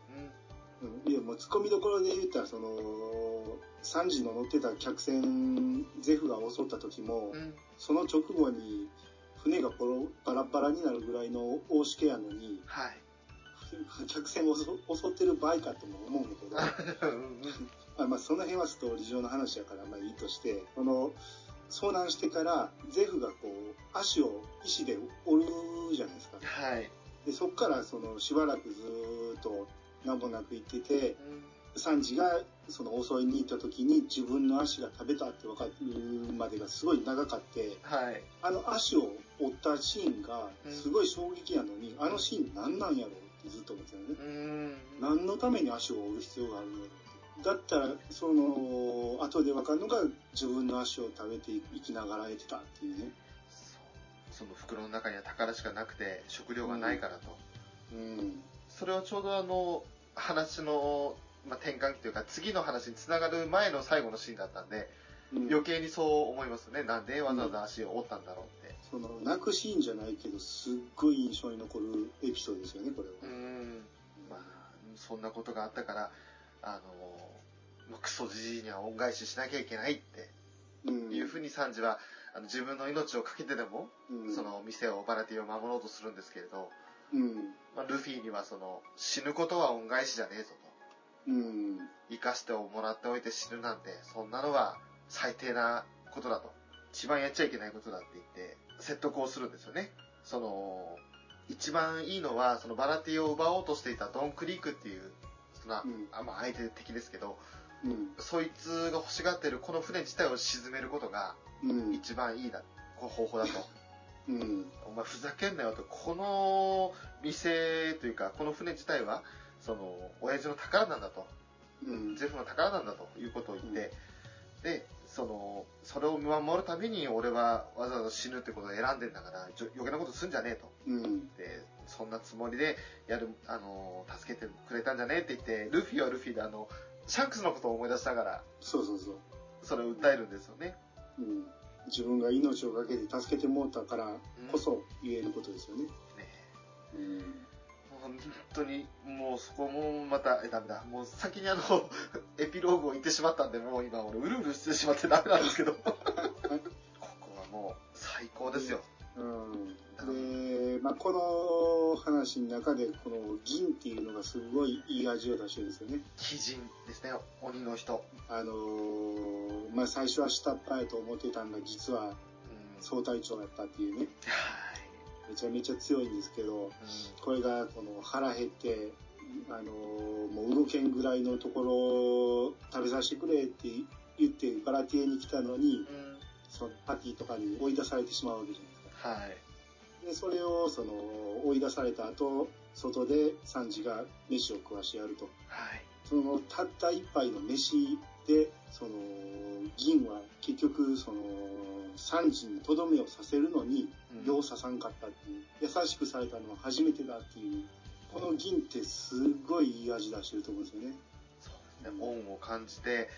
Speaker 2: うん、いや、もう突っ込みどころで言ったら、その、サンジの乗ってた客船、ゼフが襲った時も、
Speaker 1: うん。
Speaker 2: その直後に、船がボロバラバラになるぐらいの大しけやのに、
Speaker 1: はい。
Speaker 2: 客船を襲襲ってる場合かとも思うんだけど、まあ、まあその辺はストーリー上の話やからまあいいとして、この遭難してからゼフがこう足を石で折るじゃないですか。
Speaker 1: はい。
Speaker 2: でそこからそのしばらくずーっと何もなく行ってて、
Speaker 1: うん
Speaker 2: サンジがその襲いに行った時に自分の足が食べたって分かるまでがすごい長かって、
Speaker 1: はい。
Speaker 2: あの足を折ったシーンがすごい衝撃やのに、あのシーン何なんやろうってずっと思ってたよね。
Speaker 1: うん。
Speaker 2: 何のために足を折る必要があるのだったら、その、後で分かるのが自分の足を食べていきながら得てたっていうね。
Speaker 1: その袋の中には宝しかなくて食料がないからと。
Speaker 2: うん。
Speaker 1: それはちょうどあの、話の、まあ、転換期というか次の話につながる前の最後のシーンだったんで、
Speaker 2: うん
Speaker 1: 余計にそう思いますね。なんでわざわざ足を折ったんだろうって。
Speaker 2: その、泣くシーンじゃないけど、すっごい印象に残るエピソードですよね、これは。
Speaker 1: うん。まあ、そんなことがあったから、あの、まあクソじじいには恩返ししなきゃいけないって
Speaker 2: うん。
Speaker 1: いうふうにサンジは、あの自分の命をかけてでも、
Speaker 2: うん、
Speaker 1: その店を、バラティを守ろうとするんですけれど、
Speaker 2: うん。
Speaker 1: まあ、ルフィにはその、死ぬことは恩返しじゃねえぞと。
Speaker 2: うん。
Speaker 1: 生かしてもらっておいて死ぬなんて、そんなのは最低なことだと。一番やっちゃいけないことだって言って、説得をするんですよね。その、一番いいのは、そのバラティを奪おうとしていたドン・クリークっていう、そんな、
Speaker 2: うん
Speaker 1: あまあ相手敵ですけど、
Speaker 2: うん。
Speaker 1: そいつが欲しがってるこの船自体を沈めることが
Speaker 2: うん。
Speaker 1: 一番いいだ、こう方法だと。
Speaker 2: うん。
Speaker 1: お前ふざけんなよと、この店というか、この船自体は、その、親父の宝なんだと。
Speaker 2: うん。
Speaker 1: ゼフの宝なんだということを言って、で、その、それを守るために俺はわざわざ死ぬってことを選んでんだから、余計なことすんじゃねえと。
Speaker 2: うん。
Speaker 1: で、そんなつもりでやる、あの、助けてくれたんじゃねえって言って、ルフィはルフィであの、シャンクスのことを思い出しながら、
Speaker 2: そうそうそう。
Speaker 1: それを訴えるんですよね。
Speaker 2: うん。自分が命をかけて助けてもらったからこそ言えることですよね。
Speaker 1: ね
Speaker 2: うん。
Speaker 1: もう本当に、もうそこもまた、え、ダメだ。もう先にあの、エピローグを言ってしまったんで、もう今俺うるうるしてしまってダメなんですけど。ここはもう最高ですよ。
Speaker 2: うん。で、まあ、この話の中で、この銀っていうのがすごいいい味を出してるんですよね。
Speaker 1: 鬼人ですね、鬼の人。
Speaker 2: あのーまあ、最初は下っ端やと思ってたんが、実は
Speaker 1: うん
Speaker 2: 総隊長やったっていうね、
Speaker 1: はい。
Speaker 2: めちゃめちゃ強いんですけど、
Speaker 1: うん
Speaker 2: これがこの腹減って、あのーもう動けんぐらいのところを食べさせてくれって言ってバラティエに来たのに、
Speaker 1: うん
Speaker 2: そのパティとかに追い出されてしまうわけじゃないですか。
Speaker 1: はい。
Speaker 2: で、それをその追い出された後、外でサンジが飯を食わしてやると。
Speaker 1: はい。
Speaker 2: そのたった一杯の飯で、その銀は結局そのサンジにとどめをさせるのに、
Speaker 1: うん
Speaker 2: ようささんかったっていう、優しくされたのは初めてだっていう、この銀ってすっごいいい味出してると思うんですよね。
Speaker 1: そうですね、恩を感じて、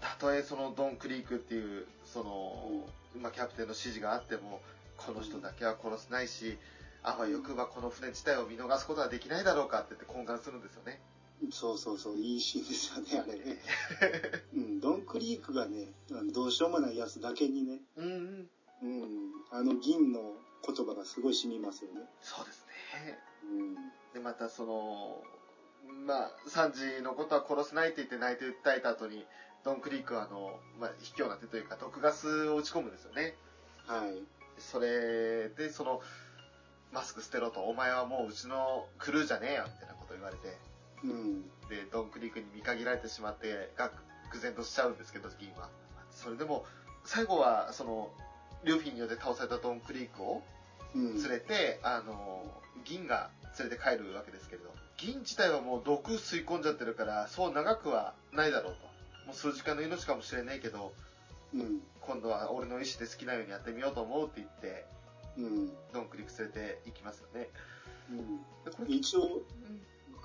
Speaker 1: たとえそのドン・クリークっていう、その、まあ、キャプテンの指示があっても、この人だけは殺せないし、あわよくばこの船自体を見逃すことはできないだろうかって言って懇願するんですよね。
Speaker 2: そうそうそう、いいシーンですよね、あれね。うん、ドンクリークがね、あのどうしようもないやつだけにね、
Speaker 1: うんうん。
Speaker 2: うん、あの銀の言葉がすごい染みますよね。
Speaker 1: そうですね。
Speaker 2: うん。
Speaker 1: で、またその、まあ、サンジのことは殺せないって言って泣いて訴えた後に、ドン・クリークはあの、まあ、卑怯な手というか、毒ガスを打ち込むんですよね。
Speaker 2: はい。
Speaker 1: それで、その、マスク捨てろと、お前はもううちのクルーじゃねえよ、みたいなこと言われて、
Speaker 2: うん。
Speaker 1: で、ドン・クリークに見限られてしまって、が愕然としちゃうんですけど、銀は。それでも、最後は、その、ルフィによって倒されたドン・クリークを
Speaker 2: うん。
Speaker 1: 連れて、あの、銀が連れて帰るわけですけれど、銀自体はもう毒吸い込んじゃってるから、そう長くはないだろうと。もう数時間の命かもしれないけど、
Speaker 2: うん。
Speaker 1: 今度は俺の意思で好きなようにやってみようと思うって言って、
Speaker 2: うん。
Speaker 1: ドンクリック連れて行きますよね。
Speaker 2: うん。
Speaker 1: でこれ
Speaker 2: 一応、
Speaker 1: うん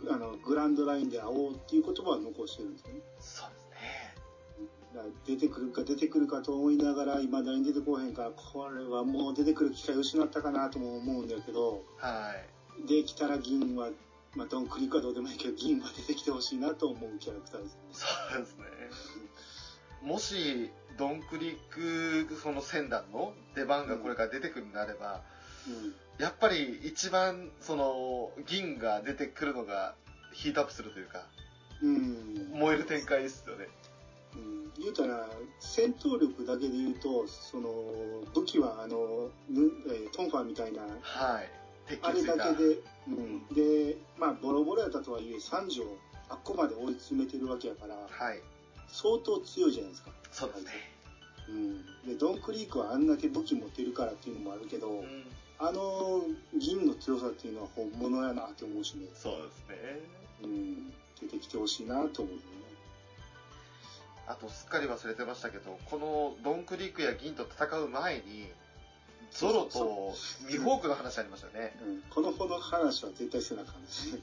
Speaker 2: あの、グランドラインで会おうっていう言葉は残してるんですよね。
Speaker 1: そうですね。
Speaker 2: 出てくるか出てくるかと思いながら、未だに出てこへんから、これはもう出てくる機会失ったかなとも思うんだけど、
Speaker 1: はい。
Speaker 2: できたら銀はまあ、ドンクリックはどうでもいいけど、銀が出てきてほしいなと思うキャラクターですね。
Speaker 1: そうですね。もし、ドンクリック、その戦団の出番がこれから出てくるんであれば、
Speaker 2: うん。
Speaker 1: やっぱり一番、その、銀が出てくるのがヒートアップするというか、
Speaker 2: うん。
Speaker 1: 燃える展開ですよね。
Speaker 2: うん、言うたら、戦闘力だけで言うと、その、武器は、あの、トンファーみたいな、
Speaker 1: はい。鉄
Speaker 2: あれ。だけで、うん。で、まあ、ボロボロやったとはいえ、三条、あっこまで追い詰めてるわけやから、
Speaker 1: はい。
Speaker 2: 相当強いじゃないですか。
Speaker 1: そうですね。
Speaker 2: うん。で、ドンクリークはあんだけ武器持ってるからっていうのもあるけど、
Speaker 1: うん
Speaker 2: あの銀の強さっていうのは本物やなって思うしね、
Speaker 1: そうですね。
Speaker 2: うん。出てきてほしいなと思うよね。
Speaker 1: あと、すっかり忘れてましたけど、このドンクリークや銀と戦う前に、ゾロとミホークの話ありましたよね。
Speaker 2: うん。この子の話は絶対せなあかんですね。